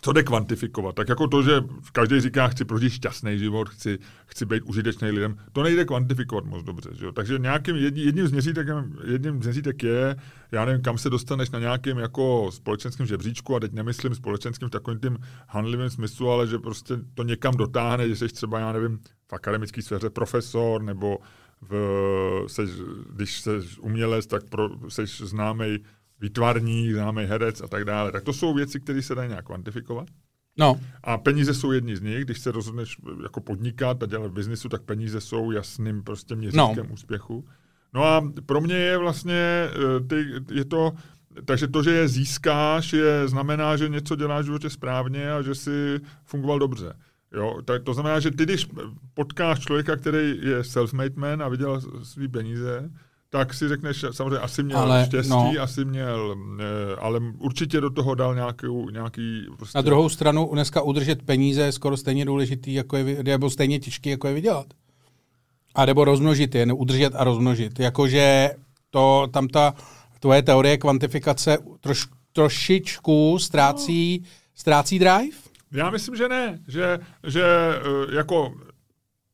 co jde kvantifikovat? Tak jako to, že každý říká, chci prožít šťastný život, chci, chci být užitečný lidem, to nejde kvantifikovat moc dobře. Že jo? Takže nějakým jedním z, měřítek, jedním z měřítek je, já nevím, kam se dostaneš na nějakém jako společenském žebříčku, a teď nemyslím společenským v takovým tím handlivém smyslu, ale že prostě to někam dotáhne, že jsi třeba, já nevím, v akademické sféře profesor, nebo v, seš, když jsi umělec, tak jsi známý výtvarník, známý herec a tak dále. Tak to jsou věci, které se dají nějak kvantifikovat. No. A peníze jsou jedni z nich. Když se rozhodneš jako podnikat a dělat v biznisu, tak peníze jsou jasným prostě měřítkem no. úspěchu. No a pro mě je vlastně, eh, ty, je to, takže to, že je získáš, je, znamená, že něco děláš v životě správně a že si fungoval dobře. Jo, tak to znamená, že ty, když potkáš člověka, který je self-made man a vydělal svý peníze, tak si řekneš, samozřejmě asi měl ale, štěstí, no. asi měl, eh, ale určitě do toho dal nějaký, nějaký prostě... Na druhou stranu dneska udržet peníze je skoro stejně důležitý, jako je, nebo stejně těžký, jako je vydělat. A nebo rozmnožit je, udržet a rozmnožit. Jakože to, tam ta tvoje teorie kvantifikace troš, trošičku ztrácí, no. ztrácí drive? Já myslím, že ne. Že, že eh, jako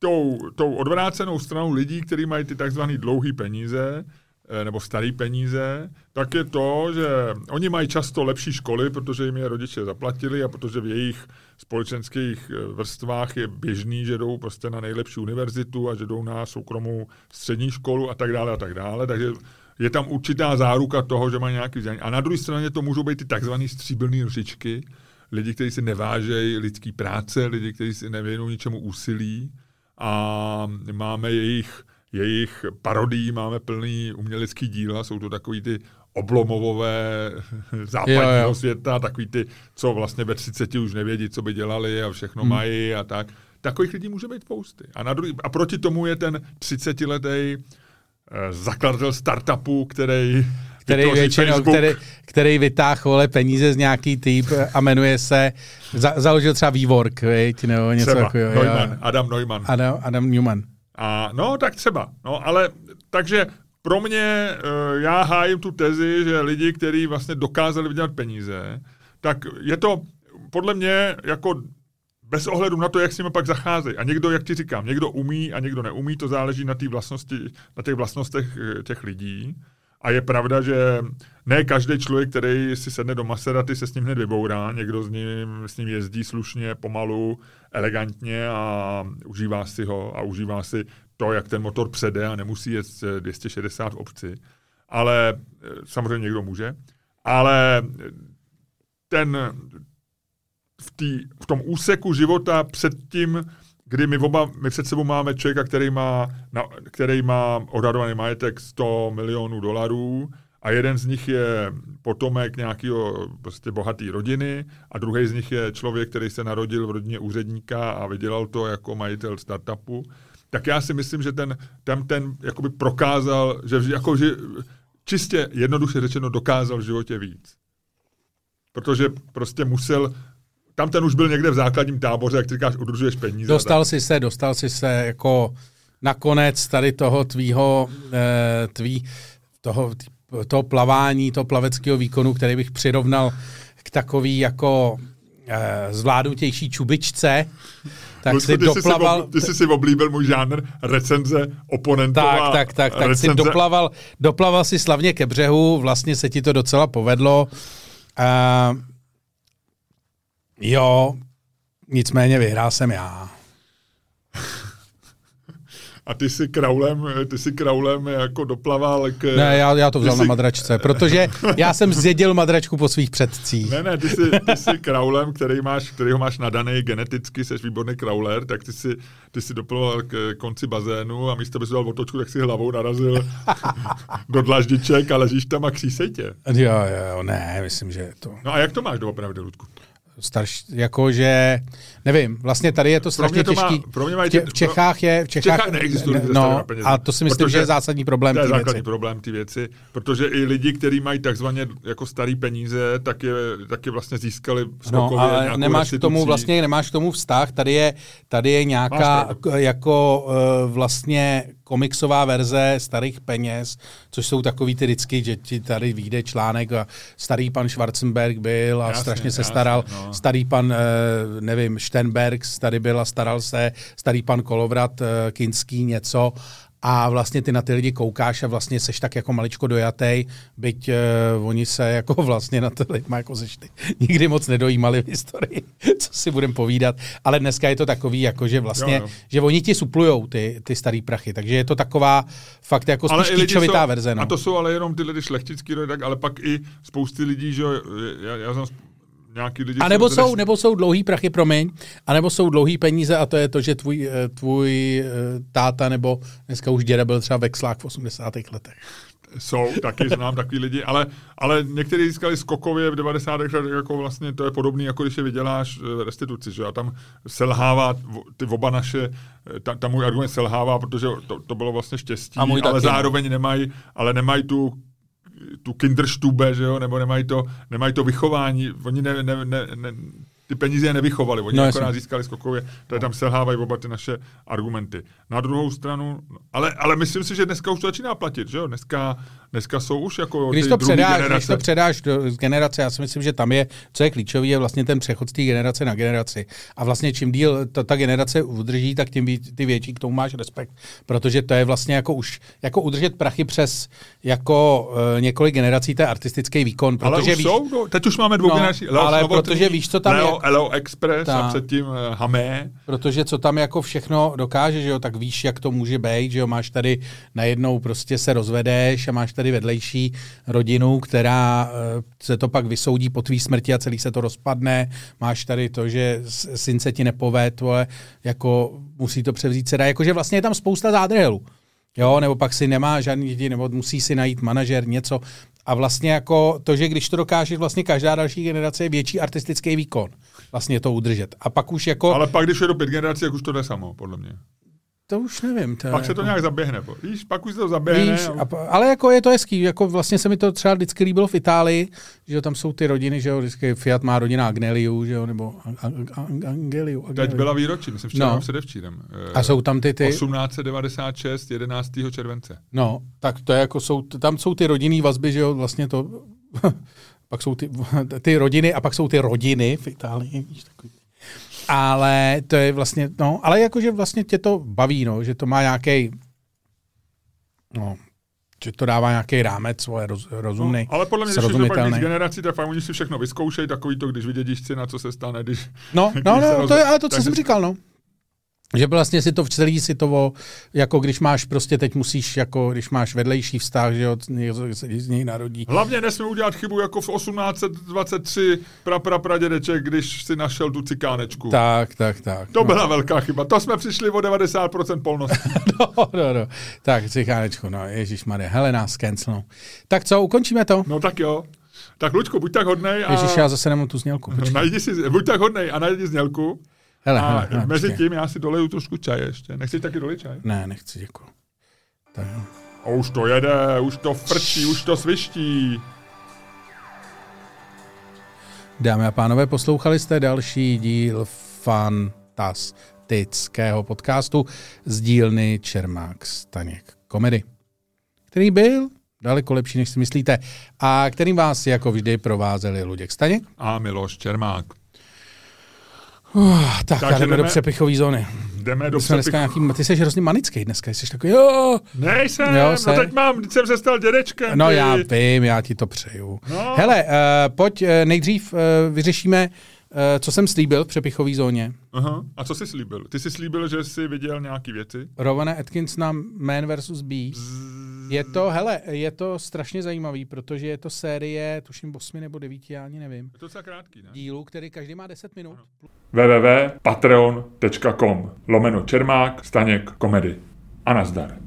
tou, tou odvrácenou stranou lidí, kteří mají ty takzvané dlouhé peníze, eh, nebo staré peníze, tak je to, že oni mají často lepší školy, protože jim je rodiče zaplatili a protože v jejich společenských eh, vrstvách je běžný, že jdou prostě na nejlepší univerzitu a že jdou na soukromou střední školu a tak dále a tak dále. Takže je tam určitá záruka toho, že mají nějaký vzdělání. A na druhé straně to můžou být ty takzvané stříbrné rušičky, lidi, kteří si nevážejí lidský práce, lidi, kteří si nevěnují ničemu úsilí a máme jejich, jejich parodii, máme plný umělecký díla, jsou to takový ty oblomovové západního jo, jo. světa, takový ty, co vlastně ve 30 už nevědí, co by dělali a všechno hmm. mají a tak. Takových lidí může být spousty. A, na druhý, a proti tomu je ten 30-letý eh, zakladatel startupu, který který většinou, který, který vytáhl peníze z nějaký typ a jmenuje se, za, založil třeba Vývork, veď, nebo něco třeba, takového. Neumann, Adam Neumann. Adam, Adam Newman. A, no, tak třeba. No, ale takže pro mě, uh, já hájím tu tezi, že lidi, kteří vlastně dokázali vydělat peníze, tak je to podle mě jako bez ohledu na to, jak s nimi pak zacházejí. A někdo, jak ti říkám, někdo umí a někdo neumí, to záleží na, vlastnosti, na těch vlastnostech eh, těch lidí. A je pravda, že ne každý člověk, který si sedne do Maseraty, se s ním hned vybourá. Někdo s ním, s ním jezdí slušně, pomalu, elegantně a užívá si ho a užívá si to, jak ten motor přede a nemusí jet 260 v obci. Ale eh, samozřejmě někdo může. Ale ten, v, tý, v tom úseku života před tím, kdy my oba, my před sebou máme člověka, který má, na, který má odhadovaný majetek 100 milionů dolarů a jeden z nich je potomek nějakého prostě bohaté rodiny a druhý z nich je člověk, který se narodil v rodině úředníka a vydělal to jako majitel startupu, tak já si myslím, že ten, ten, ten jakoby prokázal, že, jako, že čistě jednoduše řečeno dokázal v životě víc. Protože prostě musel tam ten už byl někde v základním táboře, jak ty říkáš, udržuješ peníze. Dostal si se, dostal si se jako nakonec tady toho tvýho, eh, tvý, toho, toho plavání, toho plaveckého výkonu, který bych přirovnal k takový jako eh, zvládnutější čubičce, tak Lucko, si ty doplaval... Jsi si, ty jsi si oblíbil můj žánr recenze oponentová. Tak, tak, tak, tak recenze... si doplaval, doplaval si slavně ke břehu, vlastně se ti to docela povedlo. Uh, Jo, nicméně vyhrál jsem já. A ty si kraulem, ty si kraulem jako doplaval k... Ne, já, já to vzal jsi... na madračce, protože já jsem zjedil madračku po svých předcích. Ne, ne, ty jsi, ty jsi kraulem, který, máš, který ho máš nadaný geneticky, jsi výborný krauler, tak ty si, ty si doplaval k konci bazénu a místo, by si dal otočku, tak si hlavou narazil do dlaždiček a ležíš tam a křísej tě. Jo, jo, ne, myslím, že to... No a jak to máš doopravdy, Ludku? Starší, jakože, nevím, vlastně tady je to strašně to těžký. Má, pro mě mají ty, v Čechách je, v Čechách, v Čechách neexistují no, a to si myslím, že je zásadní problém To je zásadní věci. problém ty věci, protože i lidi, kteří mají takzvaně jako starý peníze, tak je, tak je vlastně získali no, ale nemáš k tomu vlastně, nemáš k tomu vztah, tady je, tady je nějaká jako uh, vlastně komiksová verze starých peněz, což jsou takový ty vždycky, že ti tady vyjde článek a starý pan Schwarzenberg byl a jasně, strašně se jasně, staral, no. starý pan, eh, nevím, Sternberg tady byl a staral se, starý pan Kolovrat, eh, Kinský něco a vlastně ty na ty lidi koukáš a vlastně seš tak jako maličko dojatej, byť uh, oni se jako vlastně na ty lidi jako seš ty, nikdy moc nedojímali v historii, co si budem povídat, ale dneska je to takový, jako že vlastně, jo, jo. že oni ti suplujou ty, ty starý prachy, takže je to taková fakt jako spíš kýčovitá verze. No. A to jsou ale jenom ty lidi šlechtický tak, ale pak i spousty lidí, že já, já znám nějaký lidi A nebo jsou, jsou, nebo jsou dlouhý prachy, promiň, a nebo jsou dlouhý peníze a to je to, že tvůj, eh, tvůj eh, táta nebo dneska už děda byl třeba vexlák v 80. letech. Jsou, taky znám takový lidi, ale, ale někteří získali skokově v 90. letech, jako vlastně to je podobný, jako když je vyděláš eh, restituci, že a tam selhává ty oba naše, eh, ta, tam můj argument selhává, protože to, to bylo vlastně štěstí, A můj ale taky. zároveň nemají, ale nemají tu tu kinderstube, že jo, nebo nemají to, nemají to vychování, oni ne, ne, ne, ne, ty peníze je nevychovali, oni No, akorát získali skokově, je tam selhávají oba ty naše argumenty. Na druhou stranu, ale, ale myslím si, že dneska už to začíná platit, že jo, dneska, dneska jsou už jako Když to, předáš, když generace. to předáš do z generace, já si myslím, že tam je, co je klíčový, je vlastně ten přechod z té generace na generaci. A vlastně čím díl ta, ta generace udrží, tak tím ty větší k tomu máš respekt. Protože to je vlastně jako už, jako udržet prachy přes jako uh, několik generací, to je artistický výkon. ale Protože už víš, jsou, no, teď už máme dvou No, generací. ale protože víš, co tam Leo, je- Leo Express a Tak. předtím uh, Hamé. Protože co tam jako všechno dokáže, že jo, tak víš, jak to může být, že jo, máš tady najednou prostě se rozvedeš a máš tady vedlejší rodinu, která eh, se to pak vysoudí po tvý smrti a celý se to rozpadne, máš tady to, že syn se ti nepoved, vole, jako musí to převzít dcera, jakože vlastně je tam spousta zádrhelů. Jo, nebo pak si nemá žádný děti, nebo musí si najít manažer, něco. A vlastně jako to, že když to dokáže, vlastně každá další generace je větší artistický výkon. Vlastně to udržet. A pak už jako... Ale pak, když je do pět generací, jak už to jde samo, podle mě. To už nevím. To Pak se to jako, nějak zaběhne. po- Víš, pak už se to zaběhne. Víš, a- p- ale jako je to hezký, jako vlastně se mi to třeba vždycky líbilo v Itálii, že jo, tam jsou ty rodiny, že jo, vždycky Fiat má rodina Agneliu, že jo, nebo An- An- An- Angeliu. Teď Angeliu. byla výročí, myslím včera No. no. předevčírem. Eh, A jsou tam ty, ty 1896, 11. července. no, tak to je jako, jsou, tam jsou ty rodinný vazby, že jo, vlastně to, pak jsou ty, ty rodiny a pak jsou ty rodiny v Itálii, víš, takový. Ale to je vlastně, no, ale jakože vlastně tě to baví, no, že to má nějaký, no, že to dává nějaký rámec svoje roz, rozumný, No, ale podle mě, když je to pak generací, tak fakt oni si všechno vyzkoušejí, takový to, když vydědíš si, na co se stane, když... No, když no, no, roz- to je ale to, co takže- jsem říkal, no. Že vlastně si to v celý si to, jako když máš prostě teď musíš, jako když máš vedlejší vztah, že jo, se z něj narodí. Hlavně nesmí udělat chybu jako v 1823 pra, pra, pradědeček, když si našel tu cikánečku. Tak, tak, tak. To no. byla velká chyba. To jsme přišli o 90% polnosti. No, no, no. Tak, cichánečku, no, Ježíš Maria, hele nás cancelnou. Tak co, ukončíme to? No tak jo. Tak Luďku, buď tak hodnej a... Ježíš, já zase nemám tu znělku. No, Počkej. najdi si, buď tak hodnej a najdi znělku. Hele, A hele, hele, mezi počkej. tím já si doleju trošku čaje ještě. Nechceš taky dolit čaj? Ne, nechci, děkuji. Tak, no. A už to jede, už to frčí, už to sviští. Dámy a pánové, poslouchali jste další díl fantastického podcastu z dílny Čermák Staněk komedy, který byl daleko lepší, než si myslíte, a kterým vás jako vždy provázeli Luděk Staněk. A Miloš Čermák. Uh, tak, Takže a jdeme do jdeme- přepichové zóny. Jdeme do Jsme dneska nějaký, ty jsi hrozně manický dneska, jsi takový, jo, Nejsem, Jo, no teď mám, teď jsem se stal dědečkem. No ty. já vím, já ti to přeju. No. Hele, uh, pojď uh, nejdřív uh, vyřešíme, uh, co jsem slíbil v přepichové zóně. Aha. A co jsi slíbil? Ty jsi slíbil, že jsi viděl nějaký věci? Rovana Atkinsona Man vs. Beast. Je to, hele, je to strašně zajímavý, protože je to série, tuším 8 nebo 9, já ani nevím, Je to docela krátký, ne? dílů, který každý má 10 minut. www.patreon.com lomeno Čermák, Staněk, komedy. A nazdar.